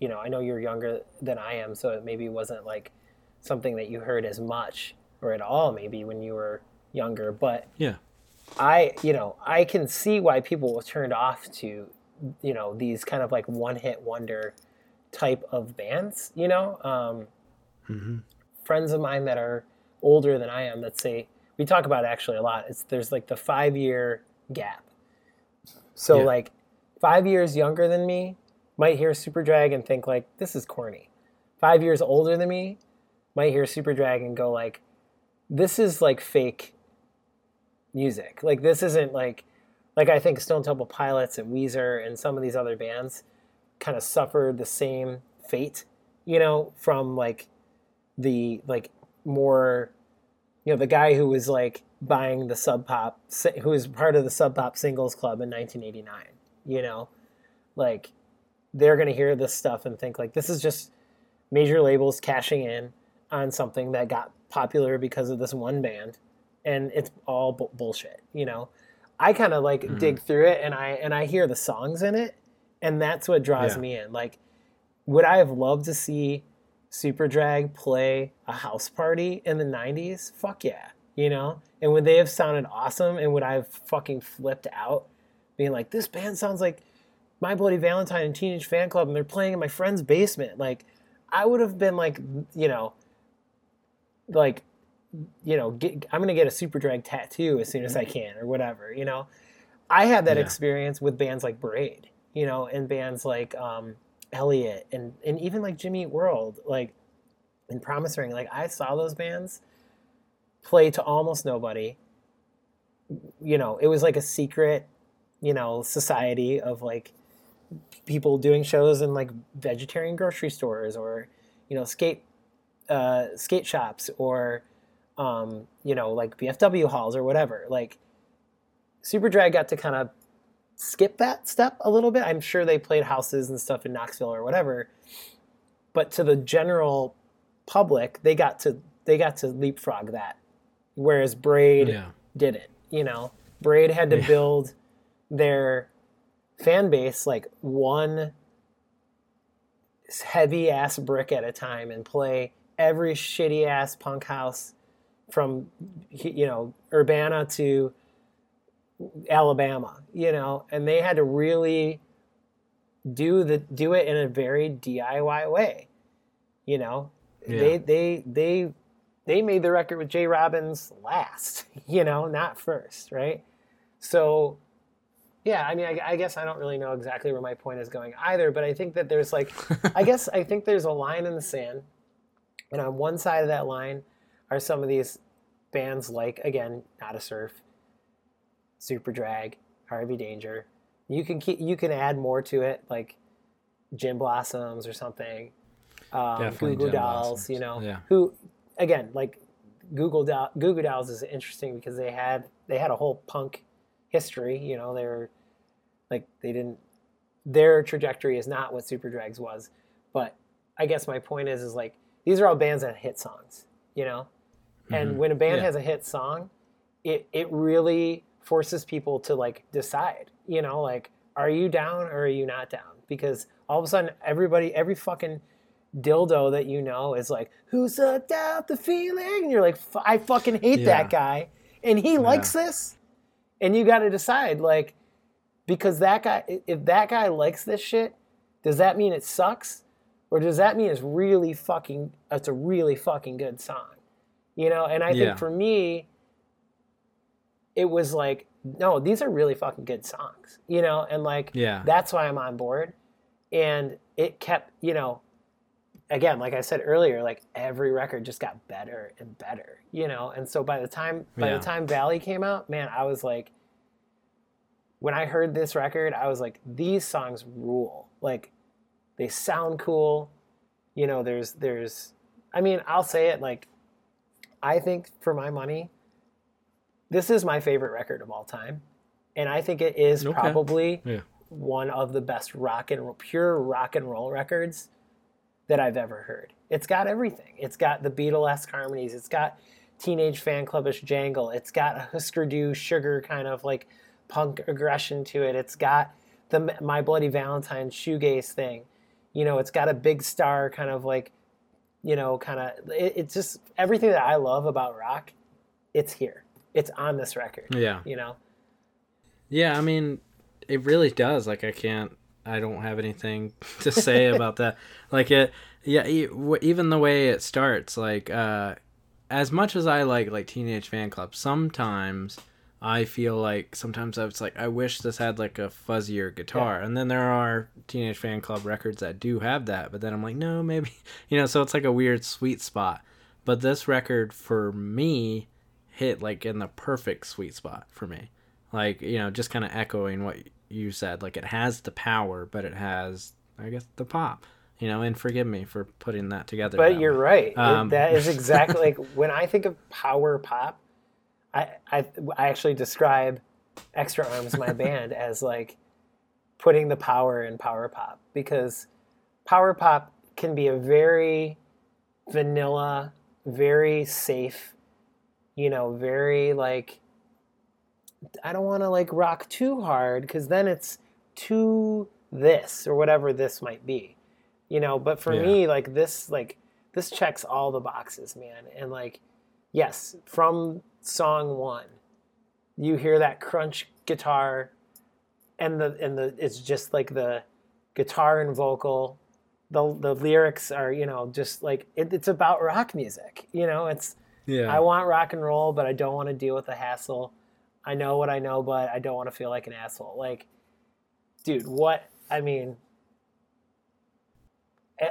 you know i know you're younger than i am so it maybe wasn't like something that you heard as much or at all maybe when you were younger but Yeah. I, you know, I can see why people were turned off to, you know, these kind of like one hit wonder type of bands, you know? Um, Mm-hmm. Friends of mine that are older than I am that say, we talk about it actually a lot. It's there's like the five year gap. So, Yeah. like, five years younger than me might hear Superdrag and think, like, this is corny. Five years older than me might hear Superdrag and go, like, this is like fake music. Like this isn't like like I think Stone Temple Pilots and Weezer and some of these other bands kind of suffered the same fate, you know, from like the like more you know the guy who was like buying the Sub Pop who was part of the Sub Pop Singles Club in 1989, you know, like they're going to hear this stuff and think like this is just major labels cashing in on something that got popular because of this one band and it's all bu- bullshit you know I kind of like Mm-hmm. dig through it and I and I hear the songs in it, and that's what draws Yeah. me in. Like, would I have loved to see Superdrag play a house party in the '90s? Fuck yeah, you know. And would they have sounded awesome? And would I have fucking flipped out, being like, "This band sounds like My Bloody Valentine and Teenage Fanclub, and they're playing in my friend's basement"? Like, I would have been like, you know, like you know, get, I'm gonna get a Superdrag tattoo as soon as I can or whatever, you know. I had that Yeah. experience with bands like Braid, you know, and bands like um, Elliott and and even like Jimmy Eat World, like and Promise Ring. Like I saw those bands play to almost nobody. You know, it was like a secret, you know, society of like people doing shows in like vegetarian grocery stores or you know skate uh, skate shops or um, you know like VFW halls or whatever. Like Superdrag got to kind of skip that step a little bit. I'm sure they played houses and stuff in Knoxville or whatever, but to the general public, they got to they got to leapfrog that, whereas Braid Yeah. didn't. You know, Braid had to Yeah. build their fan base like one heavy ass brick at a time and play every shitty ass punk house from you know Urbana to Alabama, you know, and they had to really do the do it in a very DIY way. You know, they they they they made the record with J. Robbins last, you know, not first, right? So yeah, I mean, I, I guess I don't really know exactly where my point is going either, but I think that there's like, I guess I think there's a line in the sand, and on one side of that line are some of these bands like again, Nada Surf, Superdrag, Harvey Danger. You can keep, you can add more to it, like Gin Blossoms or something. Um, Definitely Goo Goo Dolls, you know, yeah. who again like Google Goo Goo Dolls is interesting because they had they had a whole punk history. You know, they're like they didn't their trajectory is not what Superdrag's was, but I guess my point is is like these are all bands that hit songs. You know, and mm-hmm. when a band Yeah. has a hit song, it it really forces people to like decide. You know, like are you down or are you not down? Because all of a sudden everybody every fucking dildo that you know is like, who sucked out the feeling? And you're like, "F- I fucking hate Yeah. that guy. And he likes this. And you got to decide, like, because that guy if that guy likes this shit, does that mean it sucks? Or does that mean it's really fucking, it's a really fucking good song? You know, and I Yeah. think for me, it was like, no, these are really fucking good songs, you know, and like, Yeah. that's why I'm on board. And it kept, you know, again, like I said earlier, like every record just got better and better, you know. And so by the time by Yeah. the time Valley came out, man, I was like, when I heard this record, I was like, these songs rule. Like, they sound cool. You know, there's there's, I mean, I'll say it like, I think for my money, this is my favorite record of all time, and I think it is Okay. probably Yeah. one of the best rock and pure rock and roll records that I've ever heard. It's got everything. It's got the Beatlesque harmonies. It's got teenage fan clubbish jangle. It's got a Husker Du sugar kind of like punk aggression to it. It's got the My Bloody Valentine shoegaze thing. You know, it's got a big star kind of like, you know, kind of. It, it's just everything that I love about rock. It's here. It's on this record. Yeah. You know. Yeah, I mean, it really does. Like, I can't. I don't have anything to say about that. Like it, yeah. Even the way it starts, like, uh, as much as I like like Teenage Fanclub, sometimes I feel like sometimes I was like, I wish this had like a fuzzier guitar. And then there are Teenage Fanclub records that do have that, but then I'm like, no, maybe you know. So it's like a weird sweet spot. But this record for me hit like in the perfect sweet spot for me like you know just kind of echoing what you said like it has the power but it has i guess the pop you know and forgive me for putting that together But that you're way. right. It- Um, that is exactly like when I think of power pop, I, I I actually describe Extra Arms, my band, as like putting the power in power pop because power pop can be a very vanilla, very safe, you know, very like I don't want to like rock too hard because then it's too this or whatever this might be, you know. But for Yeah. me, like this, like this checks all the boxes, man. And like, yes, from song one, you hear that crunch guitar, and the and the it's just like the guitar and vocal. The, the lyrics are you know just like it, it's about rock music you know it's Yeah. I want rock and roll, but I don't want to deal with the hassle. I know what I know, but I don't want to feel like an asshole. Like, dude, what? I mean,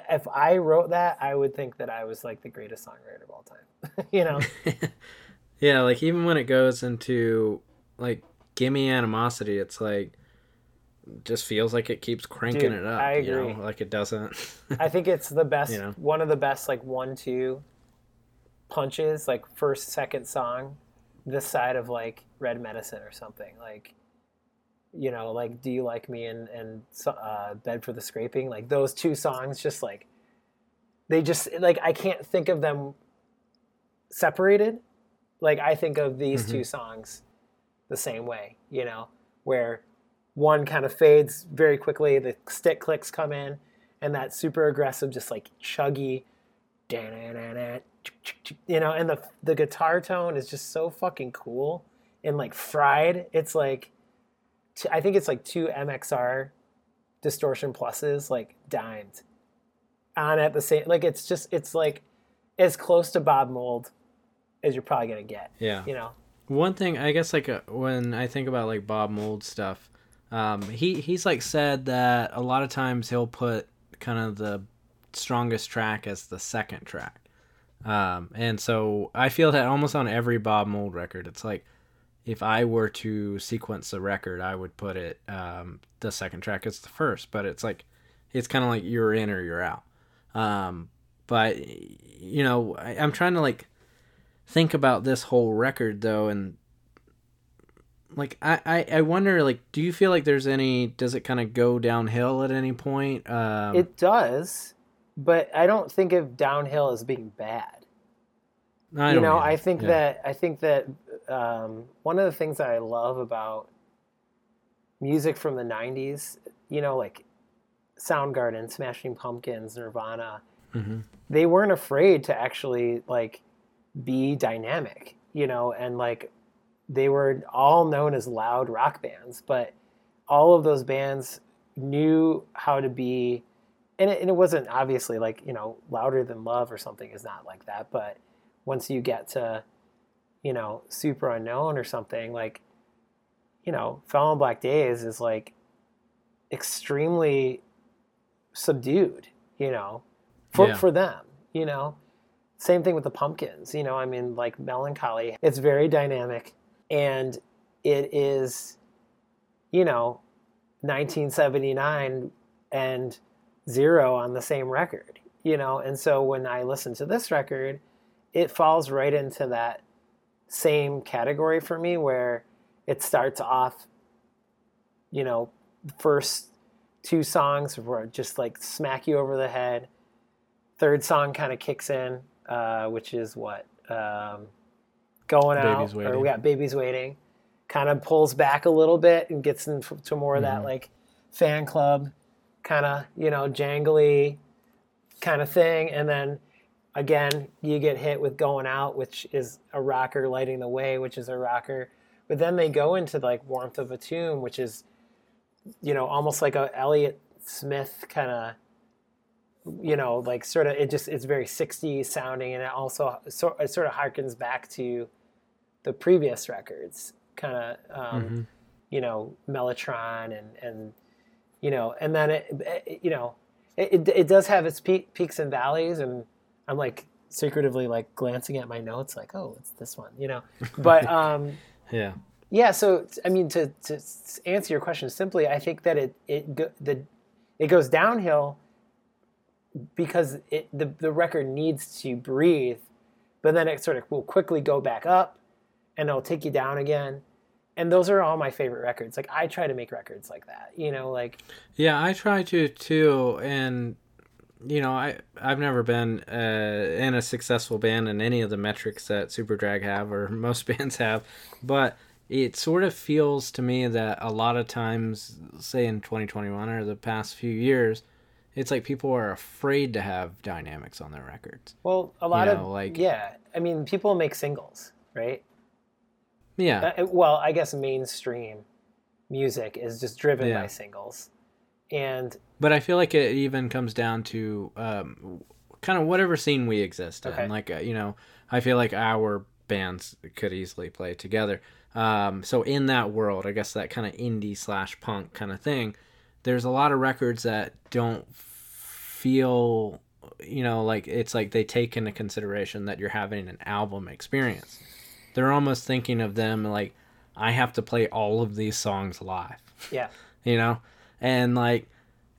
if I wrote that, I would think that I was like the greatest songwriter of all time. you know? yeah, like even when it goes into like gimme animosity, it's like just feels like it keeps cranking Dude, it up. I You agree. know? Like it doesn't. I think it's the best, You know? one of the best, like one, two punches, like first, second song, this side of like Red Medicine or something. Like, you know, like Do You Like Me and, and uh, Bed for the Scraping. Like those two songs, just like, they just, like, I can't think of them separated. Like, I think of these Mm-hmm. two songs the same way, you know, where one kind of fades very quickly, the stick clicks come in, and that super aggressive, just like chuggy, you know, and the the guitar tone is just so fucking cool and like fried. It's like, t- I think it's like two MXR distortion pluses, like dimed on at the same. Like it's just it's like as close to Bob Mould as you're probably gonna get. yeah. You know, One thing I guess like uh, when I think about like Bob Mould stuff, um, he he's like said that a lot of times he'll put kind of the strongest track as the second track, um, and so I feel that almost on every Bob Mould record, it's like if I were to sequence the record, I would put it um, the second track as the first, but it's like it's kind of like you're in or you're out. Um, but you know, I, I'm trying to like think about this whole record though and like I, I i wonder like do you feel like there's any does it kind of go downhill at any point um it does, but I don't think of downhill as being bad. I you don't know i think Yeah. that i think that um, one of the things that i love about music from the 90s you know like soundgarden smashing pumpkins nirvana mm-hmm. they weren't afraid to actually like be dynamic you know and like they were all known as loud rock bands but all of those bands knew how to be and it, and it wasn't obviously like you know louder than love or something is not like that but once you get to you know Superunknown or something like you know Fell in Black Days is like extremely subdued you know for Yeah. for them you know same thing with the pumpkins you know i mean like Mellon Collie it's very dynamic and it is you know 1979 and zero on the same record you know? And so when i listen to this record it falls right into that same category for me where it starts off you know first two songs were just like smack you over the head. Third song kind of kicks in uh, which is what um, going Baby's out or we got babies waiting. Kind of pulls back a little bit and gets into more of Mm-hmm. that like fan club kind of you know jangly kind of thing and then again you get hit with going out which is a rocker lighting the way which is a rocker but then they go into like warmth of a tomb which is you know almost like a elliott smith kind of you know like sort of it just it's very 60s sounding and it also so, it sort of harkens back to the previous records kind of um, Mhm. you know mellotron and and you know and then it, it you know it, it, it does have its peak, peaks and valleys and i'm like secretively like glancing at my notes like oh it's this one you know? But um yeah. yeah so i mean to to answer your question simply i think that it it go, the it goes downhill because it the, the record needs to breathe but then it sort of will quickly go back up and it'll take you down again and those are all my favorite records like i try to make records like that you know like yeah i try to too and you know i i've never been uh, in a successful band in any of the metrics that Superdrag have or most bands have but it sort of feels to me that a lot of times, say in 2021 or the past few years, it's like people are afraid to have dynamics on their records. Well, a lot know, of like- yeah. I mean, people make singles, right? Yeah. Uh, well, I guess mainstream music is just driven Yeah. by singles, and But I feel like it even comes down to um, kind of whatever scene we exist Okay. in. Like, uh, you know, I feel like our bands could easily play together. Um, so in that world, I guess that kind of indie slash punk kind of thing, there's a lot of records that don't feel, you know, like it's like they take into consideration that you're having an album experience. They're almost thinking of them like, I have to play all of these songs live. Yeah, you know? And like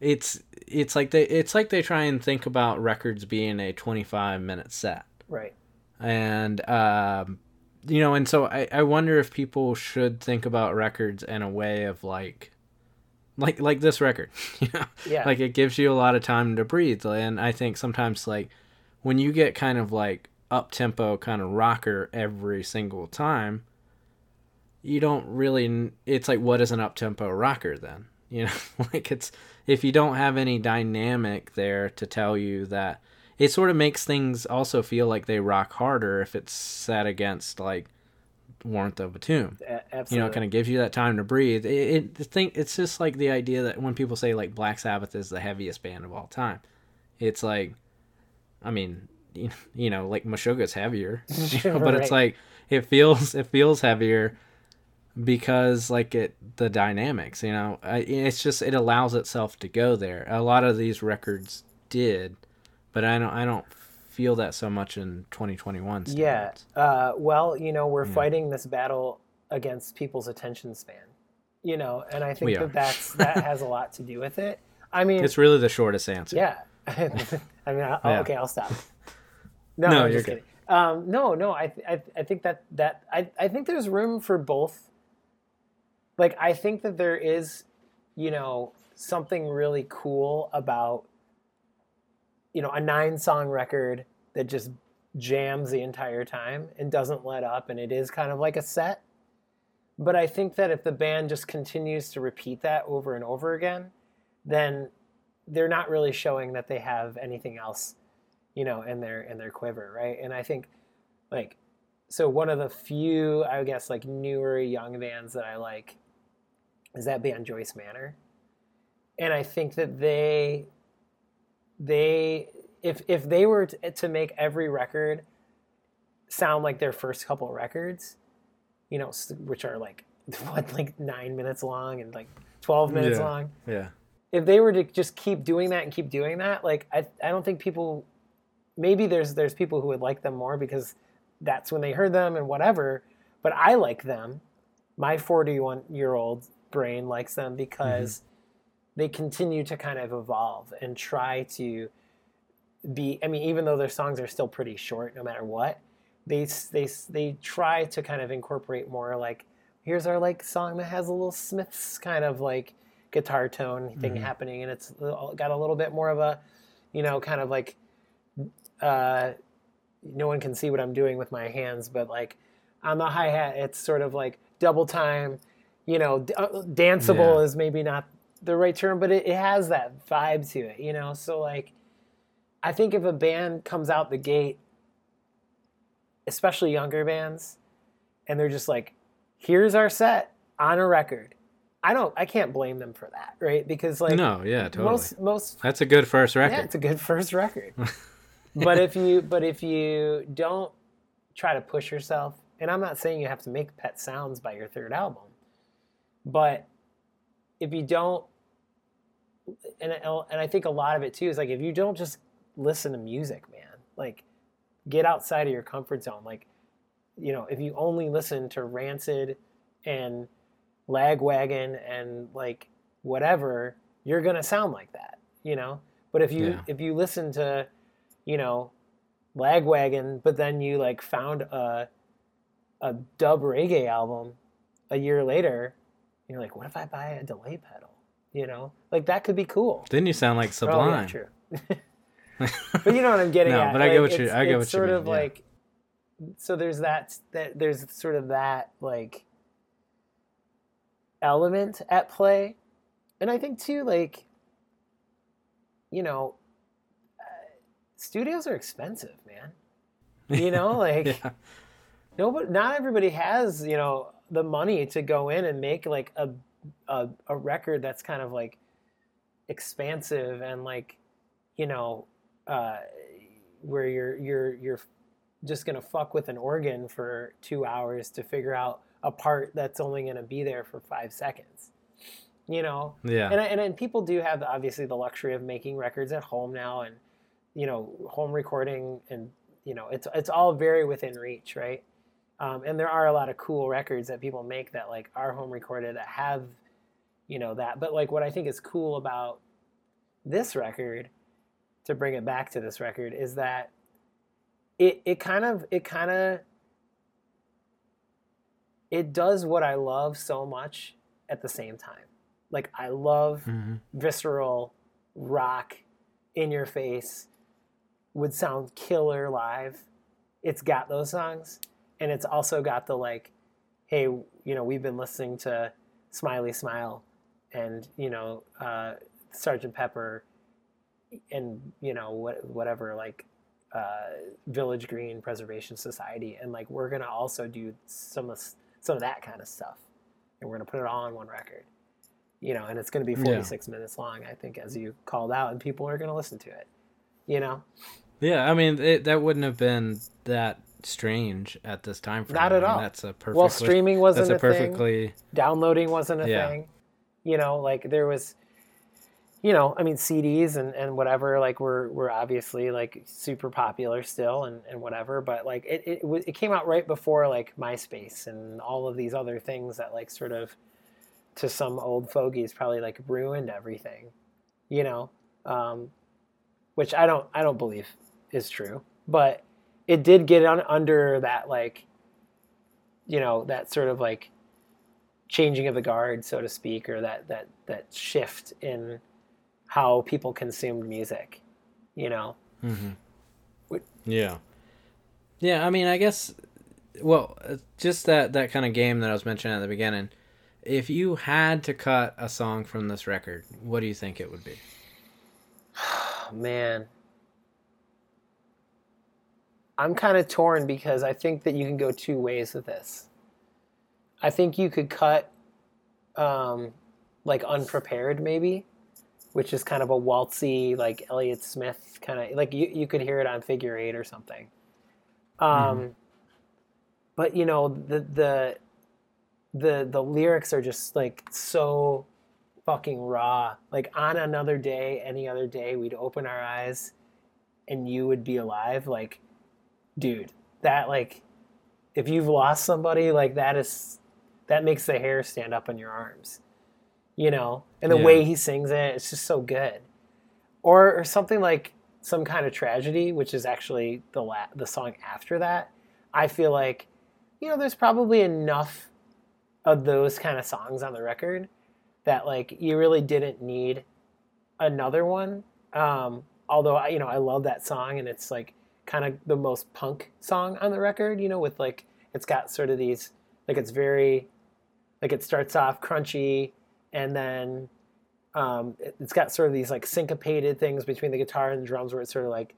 it's it's like they it's like they try and think about records being a 25 minute set. Right. and um you know and so I, I wonder if people should think about records in a way of like like like this record you know? Yeah. like it gives you a lot of time to breathe. And i think sometimes like when you get kind of like up tempo kind of rocker every single time you don't really it's like what is an up tempo rocker then you know like it's if you don't have any dynamic there to tell you that it sort of makes things also feel like they rock harder if it's set against like warmth of a tomb absolutely. you know, it kind of gives you that time to breathe. It, it the thing, it's just like the idea that when people say like Black Sabbath is the heaviest band of all time, it's like, I mean, you, know, like Meshuggah's heavier, you know, but it's like it feels it feels heavier because like it the dynamics, you know, I, it's just it allows itself to go there. A lot of these records did, but I don't I don't feel that so much in 2021. Yeah. Uh, well, you know, we're fighting this battle against people's attention span. You know, and I think We that are. that's that has a lot to do with it. I mean, it's really the shortest answer. yeah. I mean, I, Yeah. okay, I'll stop. No, No, I'm you're just good. kidding. Um, no, no, I, th- I, th- I think that that I, I think there's room for both. Like, I think that there is, you know, something really cool about, you know, a nine song record that just jams the entire time and doesn't let up, and it is kind of like a set. But I think that if the band just continues to repeat that over and over again, then they're not really showing that they have anything else, you know, in their in their quiver, right? And I think, like, so one of the few, I guess, like newer young bands that I like is that band Joyce Manor, and I think that they, they, if if they were to, to make every record sound like their first couple records, you know, which are like what like nine minutes long and like twelve minutes Yeah. long Yeah. if they were to just keep doing that and keep doing that, like I, I don't think people maybe there's there's people who would like them more because that's when they heard them and whatever. But I like them. My 41 year old brain likes them because mm-hmm. they continue to kind of evolve and try to be. I mean, even though their songs are still pretty short, no matter what, they they they try to kind of incorporate more like here's our like song that has a little Smiths kind of like guitar tone thing mm-hmm. happening, and it's uh, got a little bit more of a, you know, kind of like, uh, no one can see what I'm doing with my hands, but like on the hi hat, it's sort of like double time, you know, d- uh, danceable Yeah. is maybe not the right term, but it, it has that vibe to it, you know. So like, I think if a band comes out the gate, especially younger bands, and they're just like, here's our set on a record. I don't I can't blame them for that, right? Because like no, yeah, totally. most most That's a good first record. yeah, it's a good first record. but if you but if you don't try to push yourself, and I'm not saying you have to make pet sounds by your third album, but if you don't and I- and I think a lot of it too is like if you don't just listen to music, man, like get outside of your comfort zone. Like, you know, if you only listen to Rancid and Lagwagon and like whatever, you're gonna sound like that, you know. But if you Yeah. if you listen to, you know, Lagwagon, but then you like found a a dub reggae album a year later, you're like, what if I buy a delay pedal? You know, like that could be cool. Then you sound like Oh, Sublime. yeah, true. but you know what I'm getting at? No, at. but I get what you- I get what you sort mean, of yeah. like so there's that that there's sort of that like element at play. And I think too, like, you know, studios are expensive, man. You know, like yeah. nobody, not everybody has, you know, the money to go in and make like a, a a record that's kind of like expansive and like, you know, uh, where you're you're you're just gonna fuck with an organ for two hours to figure out a part that's only gonna be there for five seconds. You know, Yeah. and and, and people do have obviously the luxury of making records at home now, and you know, home recording, and you know, it's it's all very within reach, right? Um, and there are a lot of cool records that people make that like are home recorded that have, you know, that. But like what I think is cool about this record, to bring it back to this record, is that it it kind of it kind of it does what I love so much at the same time. Like I love hmm visceral rock in your face would sound killer live. It's got those songs and it's also got the like hey, you know, we've been listening to Smiley Smile and, you know, uh Sergeant Pepper and, you know, what whatever like uh, Village Green Preservation Society, and like we're gonna also do some of some of that kind of stuff, and we're gonna put it all on one record, you know, and it's gonna be Yeah. 46 minutes long, I think, as you called out, and people are gonna listen to it, you know. Yeah, I mean it, that wouldn't have been that strange at this time frame. Not at I mean, all. That's a perfect. Well, streaming wasn't That's a, a thing. perfectly. Downloading wasn't a Yeah. thing, you know. Like there was, you know, I mean, CDs and, and whatever, like were were obviously like super popular still, and, and whatever. But like it it, it came out right before like MySpace and all of these other things that like sort of to some old fogies probably like ruined everything, you know. Um, which I don't I don't believe is true, but it did get on under that like you know that sort of like changing of the guard so to speak or that that that shift in how people consumed music you know hmm Yeah. Yeah, I mean, I guess. Well, uh, just that that kind of game that I was mentioning at the beginning. If you had to cut a song from this record, what do you think it would be? Man. I'm kind of torn because i think that you can go two ways with this. I think you could cut um like unprepared maybe which is kind of a waltzy like elliott smith kind of like you, you could hear it on figure eight or something. Um but you know the the the the lyrics are just like so fucking raw. Like on another day any other day we'd open our eyes and you would be alive. Like dude that like if you've lost somebody like that is that makes the hair stand up on your arms you know? And the Yeah. way he sings it it's just so good. Or, or something like some kind of tragedy which is actually the la- the song after that. I feel like you know there's probably enough of those kind of songs on the record that like you really didn't need another one. Um although I, you know i love that song and it's like kind of the most punk song on the record you know with like it's got sort of these like it's very like it starts off crunchy and then um it- it's got sort of these like syncopated things between the guitar and the drums where it's sort of like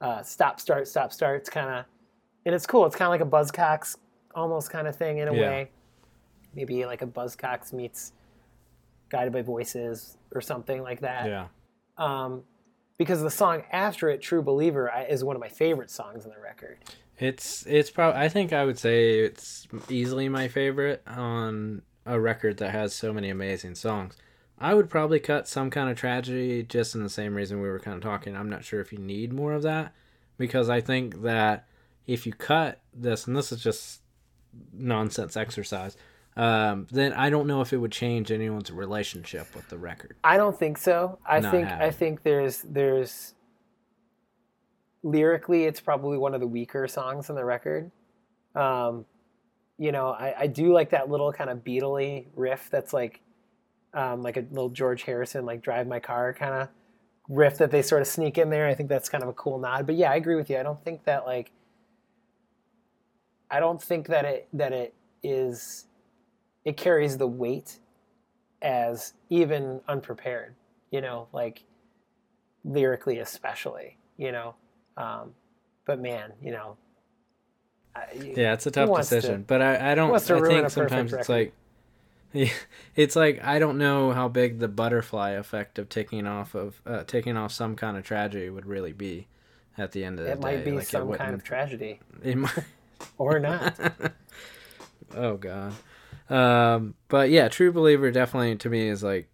uh stop start stop start it's kind of and it's cool. It's kind of like a buzzcocks almost kind of thing in a Yeah. way. Maybe like a buzzcocks meets guided by voices or something like that Yeah. um, because the song after it, "True Believer," I- is one of my favorite songs on the record. It's it's probably I think I would say it's easily my favorite on a record that has so many amazing songs. I would probably cut some kind of tragedy just in the same reason we were kind of talking. I'm not sure if you need more of that because I think that if you cut this and this is just nonsense exercise, um, then I don't know if it would change anyone's relationship with the record. I don't think so. I Not think I think there's there's lyrically, it's probably one of the weaker songs on the record. Um, you know, I, I do like that little kind of Beatley riff that's like um, like a little George Harrison like "Drive My Car" kind of riff that they sort of sneak in there. I think that's kind of a cool nod. But yeah, I agree with you. I don't think that like I don't think that it that it is it carries the weight as even unprepared, you know, like lyrically especially, you know. Um, but man, you know, I, Yeah, it's a tough wants to- decision, but I, I don't. I think sometimes it's record? like, yeah, it's like I don't know how big the butterfly effect of taking off of uh, taking off some kind of tragedy would really be at the end of the day, it might be Like, some kind of tragedy It might, or not. oh god. Um, but yeah, True Believer definitely to me is like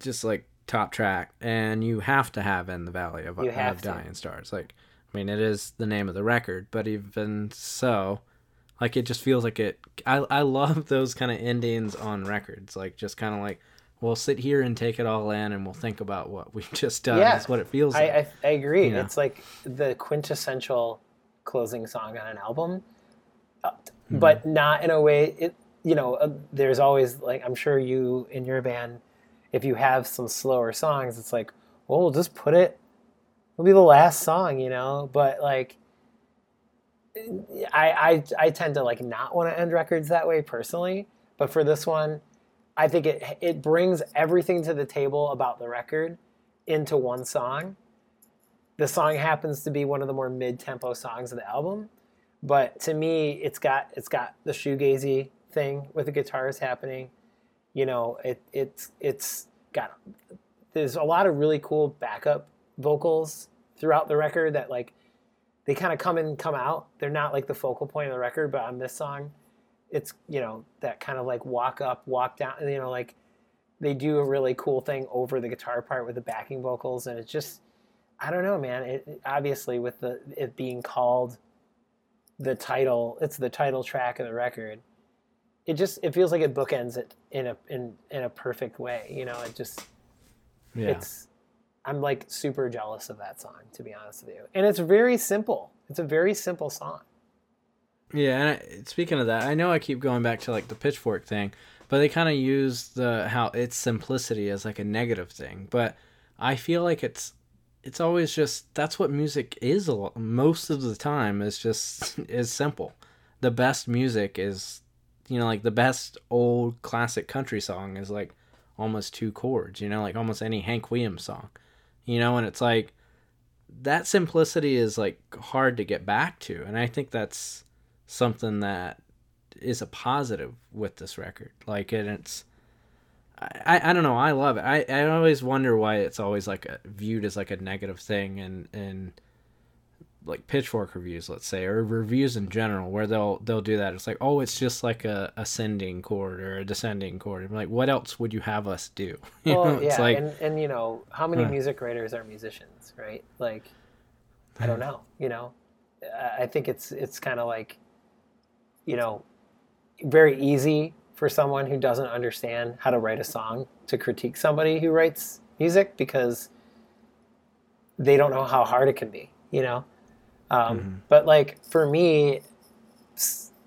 just like top track, and you have to have in the Valley of, of. Dying Stars. Like, I mean, it is the name of the record, but even so, like it just feels like it. I I love those kind of endings on records, like just kind of like we'll sit here and take it all in, and we'll think about what we've just done. Yeah. That's what it feels I, like. I I agree. You know? It's like the quintessential closing song on an album, uh, Mm-hmm. but not in a way. It you know, uh, there's always like I'm sure you in your band, if you have some slower songs, it's like, well, we'll just put it. It'll be the last song, you know. But like, I I I tend to like not want to end records that way personally. But for this one, I think it it brings everything to the table about the record into one song. The song happens to be one of the more mid-tempo songs of the album, but to me, it's got it's got the shoegazy thing with the guitars happening. You know, it it's it's got there's a lot of really cool backup vocals throughout the record that like they kind of come in come out. They're not like the focal point of the record, but on this song, it's you know that kind of like walk up, walk down. You know, like they do a really cool thing over the guitar part with the backing vocals, and it's just I don't know, man. It it- obviously with the it being called the title, it's the title track of the record. It just it feels like it bookends it in a in in a perfect way. You know, it just yeah. it's I'm like super jealous of that song to be honest with you. And it's very simple. It's a very simple song. Yeah, and I, speaking of that, I know I keep going back to like the pitchfork thing, but they kind of use the how its simplicity as like a negative thing. But I feel like it's it's always just that's what music is. A lot, most of the time is just is simple. The best music is, you know, like the best old classic country song is like almost two chords. You know, like almost any Hank Williams song. You know, and it's like that simplicity is like hard to get back to, and I think that's something that is a positive with this record. Like, and it's, I, I don't know, I love it. I, I always wonder why it's always like a, viewed as like a negative thing, and and like pitchfork reviews, let's say, or reviews in general, where they'll they'll do that. It's like, oh, it's just like a ascending chord or a descending chord. I'm like, what else would you have us do? You well, know, yeah, like, and and you know, how many Huh. music writers are musicians, right? Like I don't know, you know. I- I think it's it's kind of like you know, very easy for someone who doesn't understand how to write a song to critique somebody who writes music because they don't know how hard it can be, you know. Um, Mm-hmm. But like for me,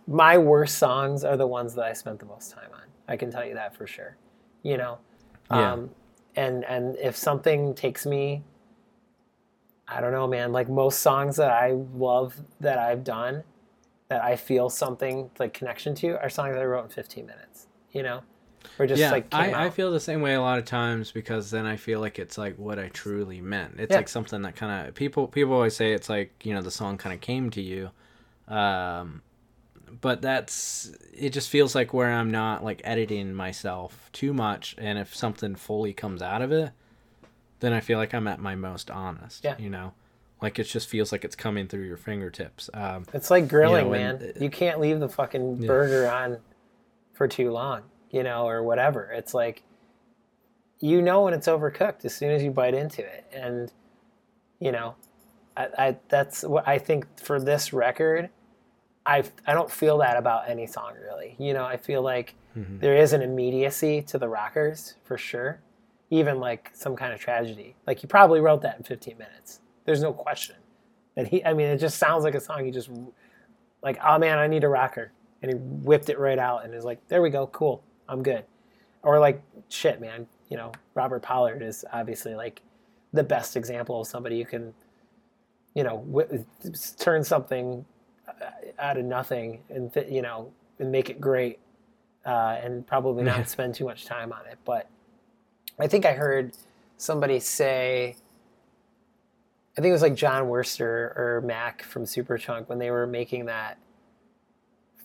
my worst songs are the ones that I spent the most time on. I can tell you that for sure. You know, Yeah. um, and and if something takes me, I don't know, man. Like most songs that I love that I've done, that I feel something like connection to, are songs that I wrote in 15 minutes. You know, or just yeah, like I, I feel the same way a lot of times because then I feel like it's like what I truly meant. It's Yeah. like something that kind of people people always say it's like you know the song kind of came to you, um, but that's it. Just feels like where I'm not like editing myself too much, and if something fully comes out of it, then I feel like I'm at my most honest. Yeah. you know, like it just feels like it's coming through your fingertips. Um, It's like grilling, know, man. and- you can't leave the fucking Yeah. burger on for too long, you know, or whatever. It's like you know when it's overcooked as soon as you bite into it, and you know, I, I that's what I think for this record. I I don't feel that about any song really. You know, I feel like Mhm. there is an immediacy to the rockers for sure. Even like some kind of tragedy. Like he probably wrote that in 15 minutes. There's no question. And he I mean it just sounds like a song he just like, oh man, I need a rocker. And he whipped it right out and is like, there we go, cool, I'm good. Or like, shit, man, you know, Robert Pollard is obviously like the best example of somebody who can, you know, w- turn something uh, out of nothing and, th- you know, and make it great. uh, and probably not spend too much time on it. But I think I heard somebody say, I think it was like Jon Wurster or Mac from Superchunk when they were making that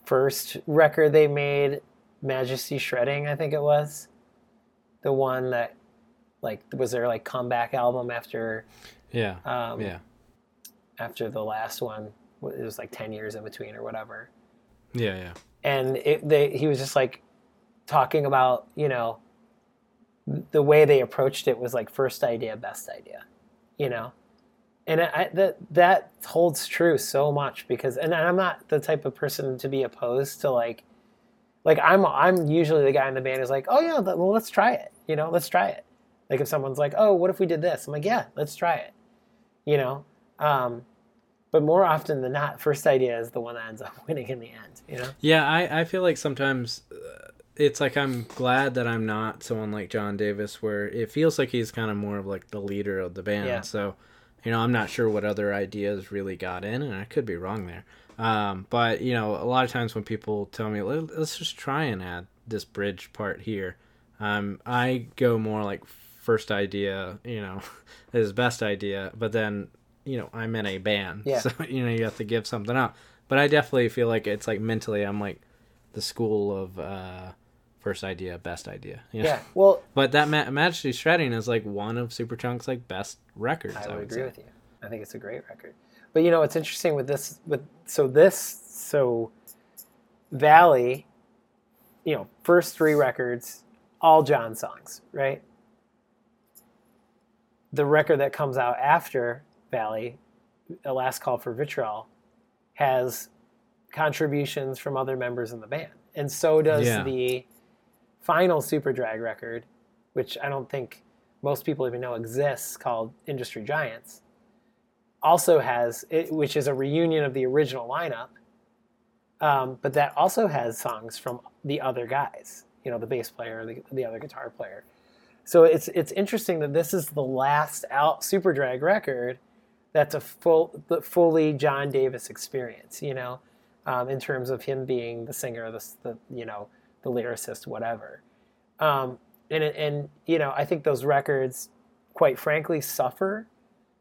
first record they made, Majesty Shredding, I think it was, the one that like was their like comeback album after Yeah. um, yeah. after the last one. It was like ten years in between or whatever. Yeah. Yeah. and it, they, he was just like talking about you know the way they approached it was like first idea best idea you know and I, that that holds true so much because and i'm not the type of person to be opposed to like like i'm i'm usually the guy in the band who's like oh yeah well let's try it you know let's try it like if someone's like oh what if we did this i'm like yeah let's try it you know um but more often than not first idea is the one that ends up winning in the end you know Yeah, I, I feel like sometimes uh, it's like I'm glad that I'm not someone like John Davis, where it feels like he's kind of more of like the leader of the band. Yeah. So, you know, I'm not sure what other ideas really got in, and I could be wrong there. Um, but you know, a lot of times when people tell me "Let- let's just try and add this bridge part here, um, I go more like first idea, you know, is best idea, but then you know I'm in a band, Yeah. so you know you have to give something up. But I definitely feel like it's like mentally I'm like the school of uh, first idea, best idea. you know? yeah well But that Ma- Majesty Shredding is like one of Superchunk's like best records. I I, would would agree say. with you. I think it's a great record. But you know what's interesting with this with so this so Valley, you know, first three records, all John songs, right? The record that comes out after Valley, A Last Call for Vitriol, has contributions from other members in the band. And so does Yeah. the final Superdrag record, which I don't think most people even know exists, called Industry Giants. Also has it, which is a reunion of the original lineup, um, but that also has songs from the other guys. You know, the bass player, the, the other guitar player. So it's it's interesting that this is the last out Superdrag record that's a full the fully John Davis experience. You know, um, in terms of him being the singer, the, the you know the lyricist, whatever. Um, and and you know, I think those records, quite frankly, suffer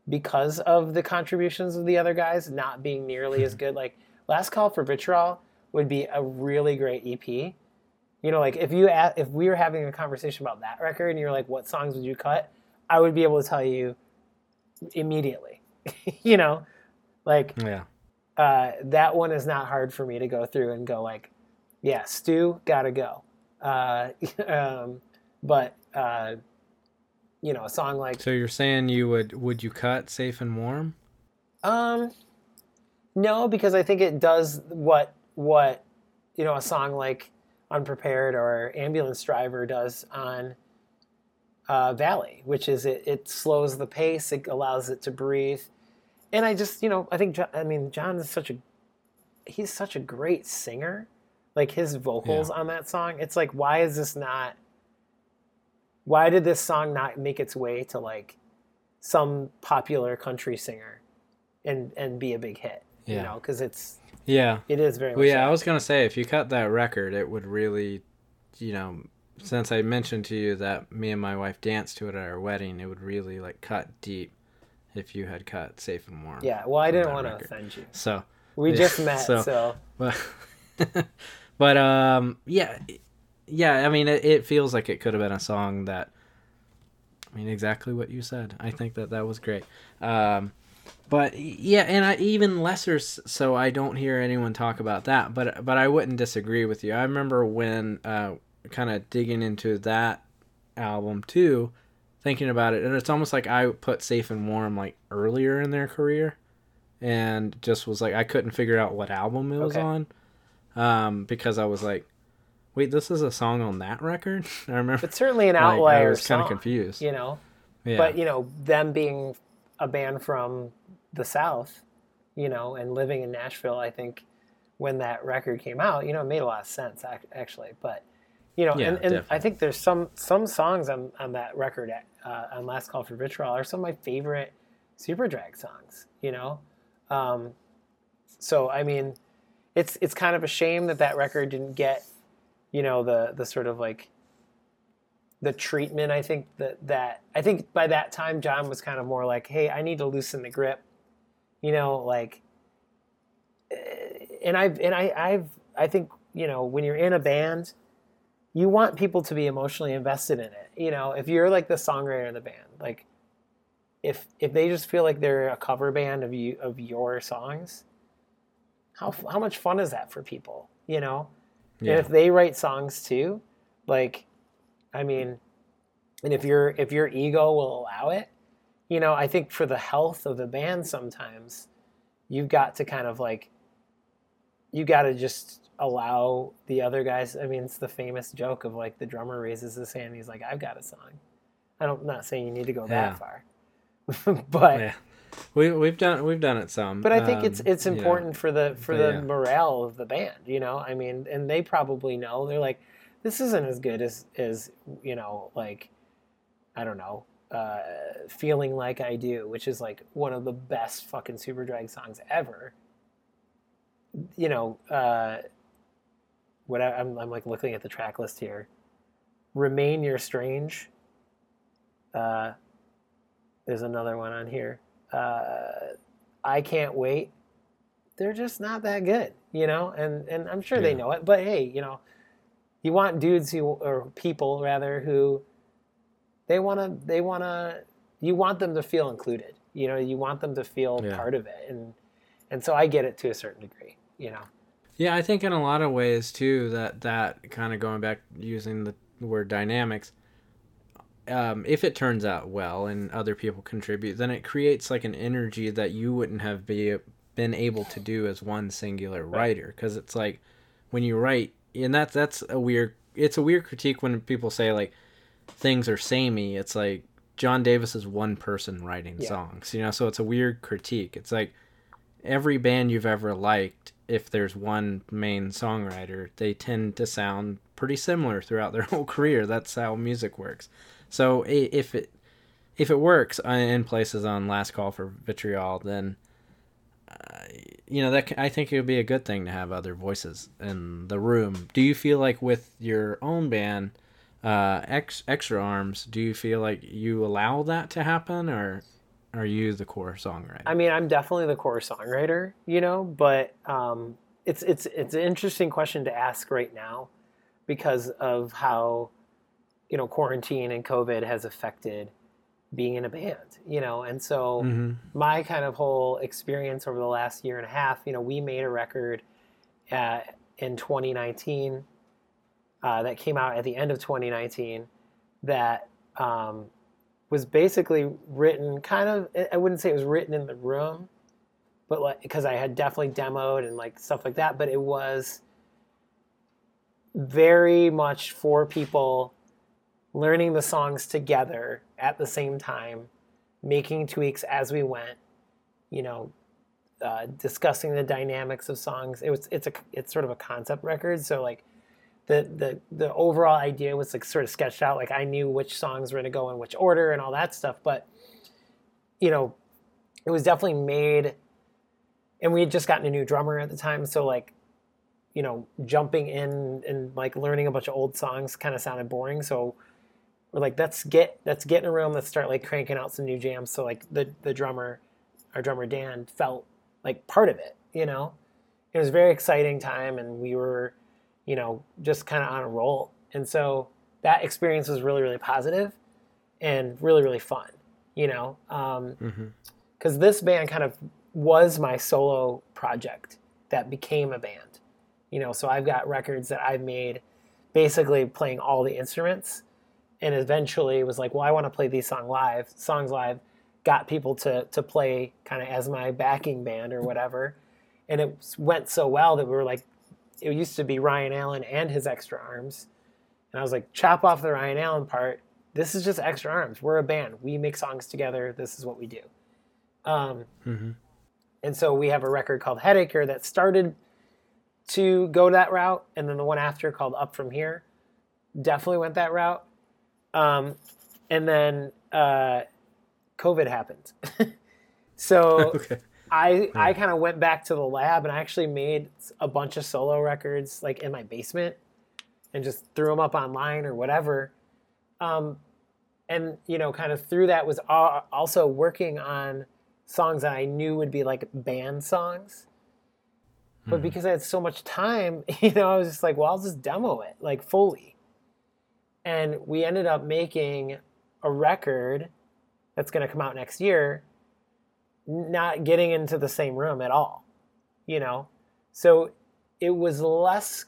because of the contributions of the other guys not being nearly as good. Like Last Call for Vitriol would be a really great EP. You know, like if you a- if we were having a conversation about that record and you're like, what songs would you cut? I would be able to tell you immediately. you know, like Yeah. uh, that one is not hard for me to go through and go like, yeah, Stu, gotta go. Uh, um, but uh, you know, a song like So you're saying you would would you cut safe and warm? um, no, because I think it does what what you know a song like Unprepared or Ambulance Driver does on uh, Valley, which is it, it slows the pace, it allows it to breathe, and I just you know I think I mean John is such a he's such a great singer, like his vocals on that song. It's like why is this not? Why did this song not make its way to like some popular country singer and and be a big hit? Yeah. You know, because it's Yeah. it is very. Well, yeah, that. I was gonna say if you cut that record, it would really, you know, since I mentioned to you that me and my wife danced to it at our wedding, it would really like cut deep if you had cut safe and warm. Yeah, well, I didn't want to offend you. So, We Yeah, just met, so- so, but, but um, yeah, yeah. I mean, it, it feels like it could have been a song that. I mean, exactly what you said. I think that that was great. Um, but yeah, and I even lesser, so I don't hear anyone talk about that. But but I wouldn't disagree with you. I remember when uh, kind of digging into that album too, thinking about it, and it's almost like I put Safe and Warm like earlier in their career, and just was like I couldn't figure out what album it was Okay. on, um, because I was like, wait, this is a song on that record. I remember. it's certainly an outlier. like, I was kind of confused. you know. Yeah. But you know, them being a band from the South, you know, and living in Nashville, I think when that record came out, you know, it made a lot of sense actually. But you know, Yeah, and, and I think there's some some songs on on that record uh, on Last Call for Vitriol are some of my favorite Superdrag songs. You know, um, so I mean, it's it's kind of a shame that that record didn't get you know the the sort of like the treatment i think that that i think by that time john was kind of more like hey i need to loosen the grip you know like and i've and i i've i think you know when you're in a band you want people to be emotionally invested in it you know? If you're like the songwriter of the band like if if they just feel like they're a cover band of you of your songs how how much fun is that for people you know Yeah. and if they write songs too like i mean and if your if your ego will allow it you know i think for the health of the band sometimes you've got to kind of like you got to just allow the other guys i mean it's the famous joke of like the drummer raises his hand and he's like i've got a song i don't I'm not saying you need to go Yeah. that far but Yeah. We we've done we've done it some. but I think it's um, it's know. important for the for but the yeah. morale of the band, you know. I mean, and they probably know they're like, this isn't as good as as you know, like I don't know, uh, feeling like I do, which is like one of the best fucking Superdrag songs ever. You know, uh, what I, I'm I'm like looking at the track list here. Remain You're Strange. Uh, there's another one on here. Uh, I can't wait. They're just not that good, you know, and and I'm sure they know it. But hey, you know, you want dudes who or people rather who they want to they want to you want them to feel included. You know, you want them to feel Yeah. part of it, and and so I get it to a certain degree. You know, Yeah, I think in a lot of ways too that that kind of going back using the word dynamics. Um, if it turns out well and other people contribute, then it creates like an energy that you wouldn't have be, been able to do as one singular writer. Because it's like when you write, and that's that's a weird. It's a weird critique when people say like things are samey. It's like John Davis is one person writing Yeah. songs, you know. So it's a weird critique. It's like every band you've ever liked, if there's one main songwriter, they tend to sound pretty similar throughout their whole career. That's how music works. So if it if it works uh, in places on Last Call for Vitriol, then uh, you know that I think it would be a good thing to have other voices in the room. Do you feel like with your own band, uh, X, Extra Arms, do you feel like you allow that to happen, or are you the core songwriter? I mean, I'm definitely the core songwriter, you know, but um, it's it's it's an interesting question to ask right now because of how you know quarantine and COVID has affected being in a band, you know, and so Mhm. my kind of whole experience over the last year and a half, you know, we made a record uh, in 2019 uh, that came out at the end of 2019 that um, was basically written kind of, I wouldn't say it was written in the room, but like, because I had definitely demoed and like stuff like that, but it was very much for people learning the songs together at the same time, making tweaks as we went, you know, uh, discussing the dynamics of songs. It was it's a it's sort of a concept record, so like the the the overall idea was like sort of sketched out. Like I knew which songs were going to go in which order and all that stuff, but you know, it was definitely made. And we had just gotten a new drummer at the time, so like you know, jumping in and like learning a bunch of old songs kind of sounded boring. So we're like, let's get let's get in a room, let's start like cranking out some new jams. So like the the drummer, our drummer Dan felt like part of it. You know, it was a very exciting time, and we were, you know, just kind of on a roll. And so that experience was really really positive and really really fun. You know, um, Mhm. because this band kind of was my solo project that became a band. You know, so I've got records that I've made basically playing all the instruments and eventually was like, well, I want to play these song live, songs live, got people to to play kind of as my backing band or whatever. And it went so well that we were like it used to be Ryan Allen and his extra arms. And I was like, chop off the Ryan Allen part. This is just extra arms. We're a band. We make songs together. This is what we do. Um, Mhm. and so we have a record called Headacre that started to go that route, and then the one after called Up From Here definitely went that route. Um, and then uh, COVID happened. so Okay. I I kind of went back to the lab and I actually made a bunch of solo records like in my basement, and just threw them up online or whatever. Um, and you know, kind of through that was al- also working on songs that I knew would be like band songs. But because I had so much time, you know, I was just like, well, I'll just demo it like fully. And we ended up making a record that's going to come out next year, not getting into the same room at all, you know? So it was less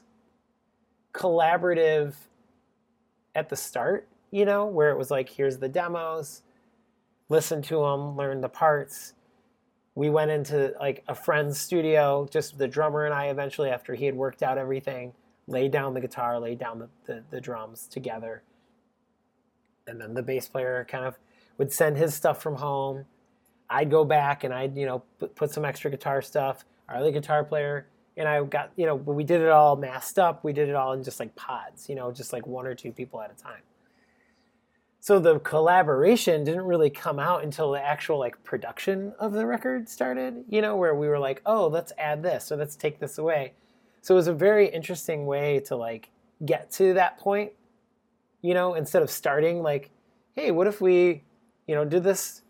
collaborative at the start, you know, where it was like, here's the demos, listen to them, learn the parts. We went into like a friend's studio, just the drummer and I eventually, after he had worked out everything, laid down the guitar, lay down the, the, the drums together. And then the bass player kind of would send his stuff from home. I'd go back and I'd, you know, put, put some extra guitar stuff. Our other guitar player and I got, you know, we did it all masked up. We did it all in just like pods, you know, just like one or two people at a time. So the collaboration didn't really come out until the actual like production of the record started, you know, where we were like, oh, let's add this or let's take this away. So it was a very interesting way to like get to that point, you know, instead of starting like, hey, what if we, you know, did this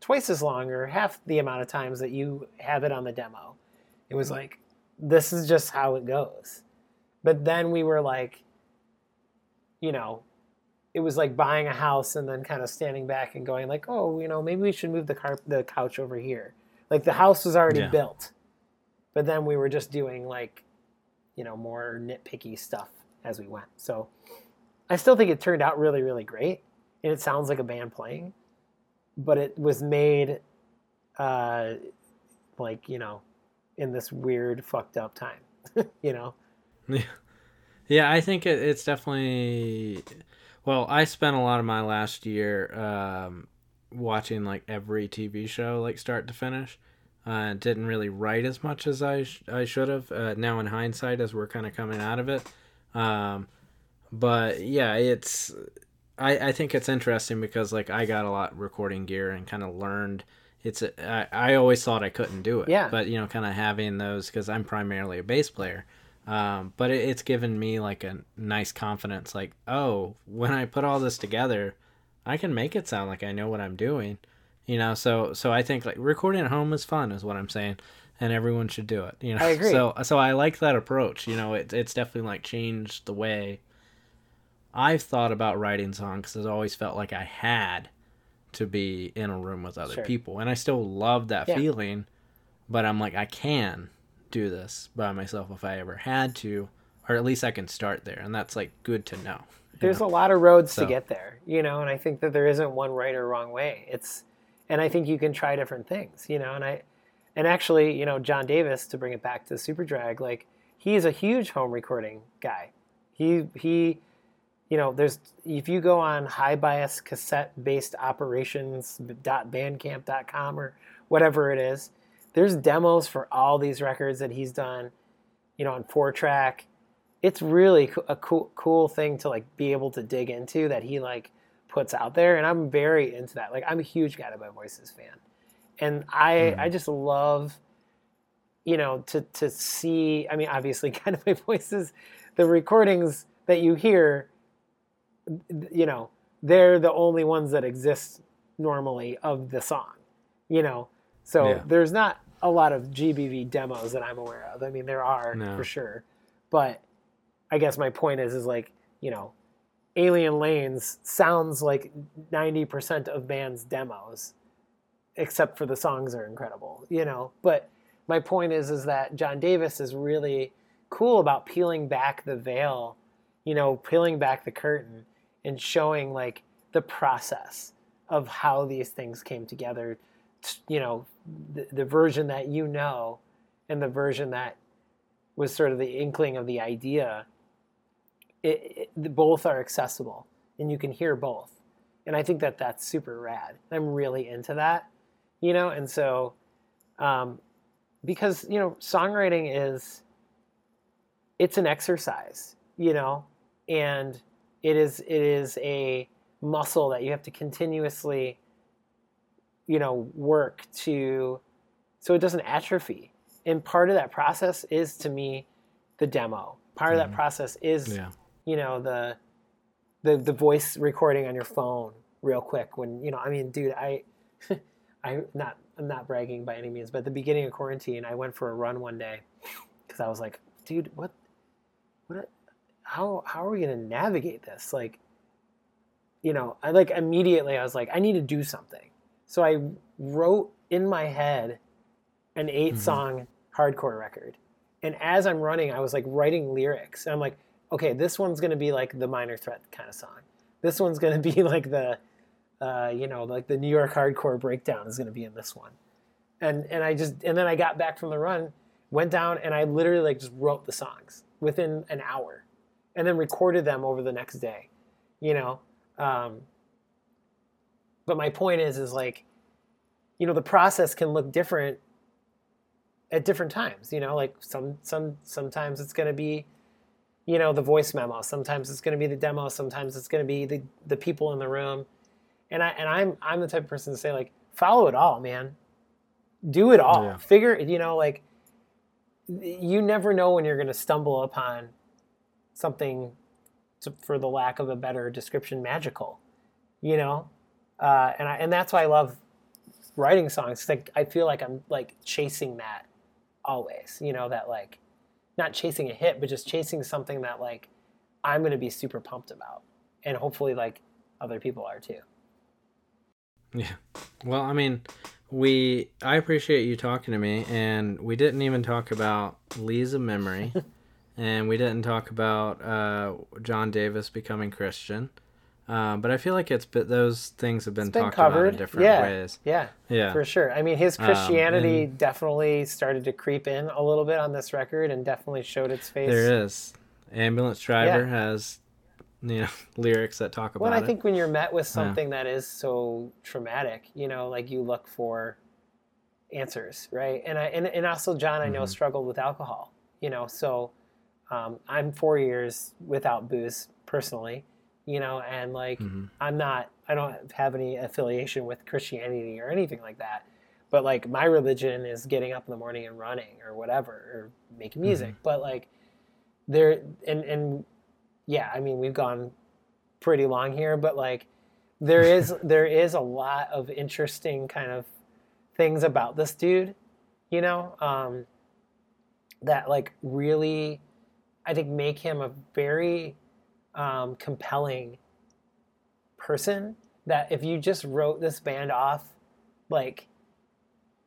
twice as long or half the amount of times that you have it on the demo? It was like, this is just how it goes. But then we were like, you know, it was like buying a house and then kind of standing back and going like, oh, you know, maybe we should move the car the couch over here. Like the house was already Yeah. built, but then we were just doing like, you know, more nitpicky stuff as we went. So I still think it turned out really, really great, and it sounds like a band playing, but it was made, uh, like you know, in this weird fucked up time, you know. Yeah, yeah. I think it, it's definitely. Well, I spent a lot of my last year um, watching like every TV show, like start to finish. Uh, didn't really write as much as I sh- I should have. Uh, now in hindsight, as we're kind of coming out of it, um, but yeah, it's. I, I think it's interesting because like I got a lot recording gear and kind of learned. It's a, I, I always thought I couldn't do it. Yeah. But you know, kind of having those because I'm primarily a bass player. Um, but it, it's given me like a nice confidence. Like, oh, when I put all this together, I can make it sound like I know what I'm doing. You know, so so I think like recording at home is fun, is what I'm saying, and everyone should do it. You know, I agree. So so I like that approach. You know, it, it's definitely like changed the way I've thought about writing songs. Cause I've always felt like I had to be in a room with other Sure. people, and I still love that Yeah. feeling. But I'm like, I can do this by myself if I ever had to, or at least I can start there, and that's like good to know. there's know? a lot of roads So- to get there, you know, and I think that there isn't one right or wrong way. It's, and I think you can try different things, you know, and I, and actually, you know, John Davis, to bring it back to Superdrag, like he's a huge home recording guy. He he, you know, there's if you go on high bias cassette based operations bandcamp.com or whatever it is, there's demos for all these records that he's done, you know, on four track it's really a cool cool thing to like be able to dig into that he like puts out there and i'm very into that. Like i'm a huge guided by voices fan. And i hmm. i just love you know to to see i mean obviously guided by voices the recordings that you hear you know they're the only ones that exist normally of the song you know? So Yeah. there's not a lot of gbv demos that i'm aware of. I mean there are No. for sure. But I guess my point is is like, you know, Alien Lanes sounds like 90% of bands demos except for the songs are incredible, you know. But my point is is that John Davis is really cool about peeling back the veil, you know, peeling back the curtain and showing like the process of how these things came together, you know, the, the version that you know and the version that was sort of the inkling of the idea it, it, both are accessible and you can hear both. And i think that that's super rad. I'm really into that you know? And so um, because you know songwriting is it's an exercise you know? And it is it is a muscle that you have to continuously you know work to so it doesn't atrophy. And part of that process is to me the demo. Part of that process is Yeah. You know the the the voice recording on your phone real quick when you know I mean dude I I not I'm not bragging by any means but at the beginning of quarantine I went for a run one day because I was like dude what what how how are we gonna navigate this? Like you know I like immediately I was like I need to do something. So I wrote in my head an 8 Mhm. song hardcore record. And as I'm running I was like writing lyrics. And I'm like okay, this one's to be like the minor threat kind of song. This one's to be like the, uh, you know, like the New York hardcore breakdown is to be in this one. And, and I just, and then I got back from the run, went down and I literally like just wrote the songs within an hour and then recorded them over the next day, you know? Um, but my point is, is like, you know, the process can look different at different times, you know, like some, some, sometimes it's going to be, you know the voice memo. Sometimes it's going to be the demo sometimes it's going to be the, the people in the room. And i and i'm i'm the type of person to say like follow it all man. Do it all. Yeah. figure you know like you never know when you're going to stumble upon something to, for the lack of a better description magical you know? Uh, and I, and that's why i love writing songs like i feel like i'm like chasing that always you know that like not chasing a hit, but just chasing something that like I'm gonna be super pumped about, and hopefully like other people are too. Yeah. Well, I mean, we I appreciate you talking to me, and we didn't even talk about Lees of Memory, and we didn't talk about uh, John Davis becoming Christian. Um, but I feel like it's those things have been, been talked about in different yeah, ways. yeah, Yeah. for sure. I mean, his Um, Christianity and- definitely started to creep in a little bit on this record, and definitely showed its face. There is. Ambulance Driver Yeah. has, you know, lyrics that talk about Well, I it. think when you're met with something that is so traumatic, you know, like you look for answers, right? And I and, and also John, I know Mhm. struggled with alcohol, you know, so um, I'm four years without booze personally, you know, and like Mhm. I'm not, I don't have any affiliation with Christianity or anything like that. But like my religion is getting up in the morning and running or whatever, or making music. But like there, and, and yeah, I mean, we've gone pretty long here, but like there is, there is a lot of interesting kind of things about this dude, you know, um, that like really, I think make him a very um, compelling person that if you just wrote this band off like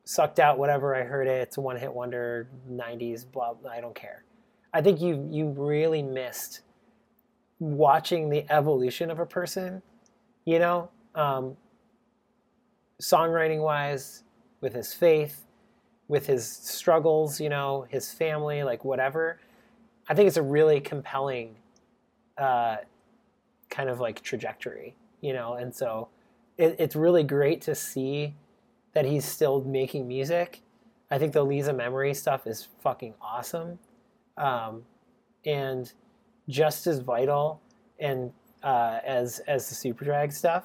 sucked out whatever i heard it it's a one hit wonder 90s blah, i don't care. I think you you really missed watching the evolution of a person you know? Um, songwriting wise with his faith with his struggles you know his family like whatever i think it's a really compelling uh, kind of like trajectory, you know. And so it, it's really great to see that he's still making music. I think the Lees of Memory stuff is fucking awesome, um, and just as vital and uh, as as the Superdrag stuff.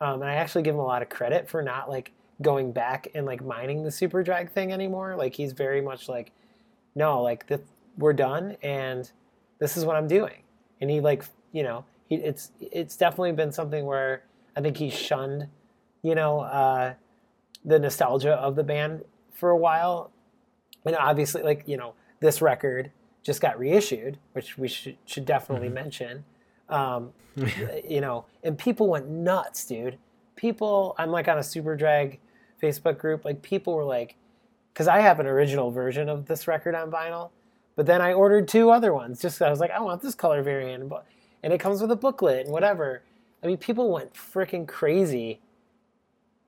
Um, and I actually give him a lot of credit for not like going back and like mining the Superdrag thing anymore. Like he's very much like, no, like th- we're done, and this is what I'm doing and he like you know he it's it's definitely been something where I think he shunned you know uh, the nostalgia of the band for a while, and obviously like you know this record just got reissued, which we should should definitely mention. Um, you know, and people went nuts, dude. People, I'm like on a Superdrag Facebook group, like people were like, because I have an original version of this record on vinyl, but then I ordered two other ones just I was like, I want this color variant, and it comes with a booklet and whatever. I mean, people went freaking crazy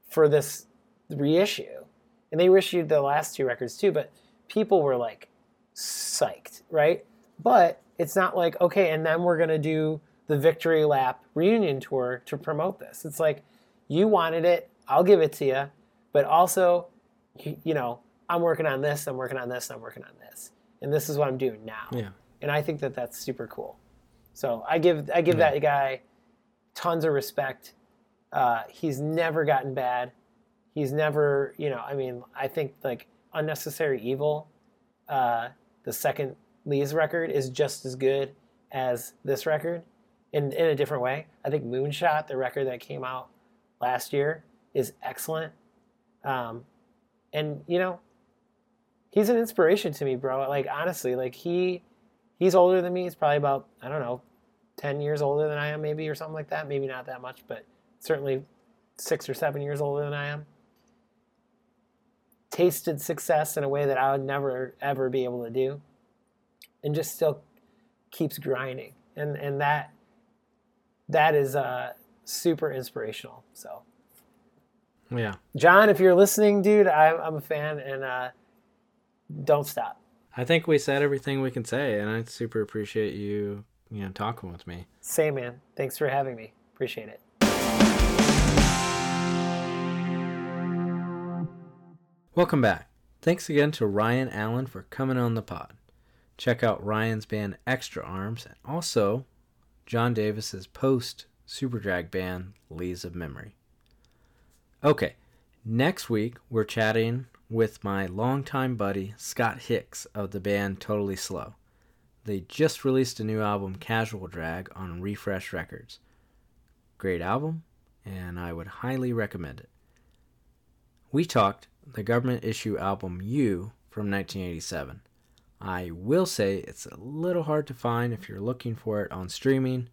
for this reissue, and they reissued the last two records too. But people were like psyched, right? But it's not like okay, and then we're gonna do the Victory Lap reunion tour to promote this. It's like you wanted it, I'll give it to you, but also, you know, I'm working on this, I'm working on this, I'm working on this, and this is what I'm doing now. Yeah. And I think that that's super cool. So I give I give Yeah. that guy tons of respect. Uh, he's never gotten bad. He's never, you know, I mean, I think like Unnecessary Evil, uh, the second Lees record is just as good as this record in, in a different way. I think Moonshot, the record that came out last year, is excellent. Um, and you know, he's an inspiration to me, bro. Like honestly, like he he's older than me. He's probably about I don't know, ten years older than I am, maybe or something like that. Maybe not that much, but certainly six or seven years older than I am. Tasted success in a way that I would never ever be able to do, and just still keeps grinding, and and that that is uh, super inspirational. So. Yeah. John, if you're listening, dude, I'm, I'm a fan, and uh, don't stop. I think we said everything we can say, and I super appreciate you, you know, talking with me. Say, man, thanks for having me. Appreciate it. Welcome back. Thanks again to Ryan Allen for coming on the pod. Check out Ryan's band Extra Arms and also John Davis's post Superdrag band Lees of Memory. Okay, next week we're chatting with my longtime buddy Scott Hicks of the band Totally Slow. They just released a new album, Casual Drag, on Refresh Records. Great album, and I would highly recommend it. We talked the government issue album You from 1987. I will say it's a little hard to find if you're looking for it on streaming.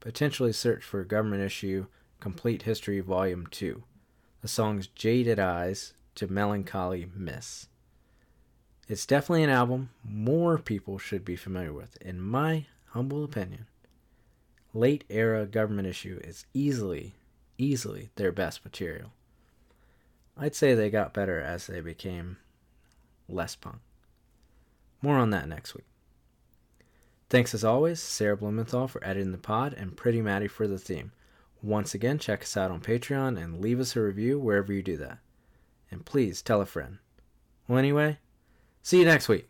Potentially search for Government Issue Complete History Volume 2. The song's Jaded Eyes to Melancholy Miss. It's definitely an album more people should be familiar with, in my humble opinion. Late era Government Issue is easily, easily their best material. I'd say they got better as they became less punk. More on that next week. Thanks as always, Sarah Blumenthal for editing the pod and Pretty Maddie for the theme. Once again, check us out on Patreon and leave us a review wherever you do that. And please tell a friend. Well, anyway, see you next week.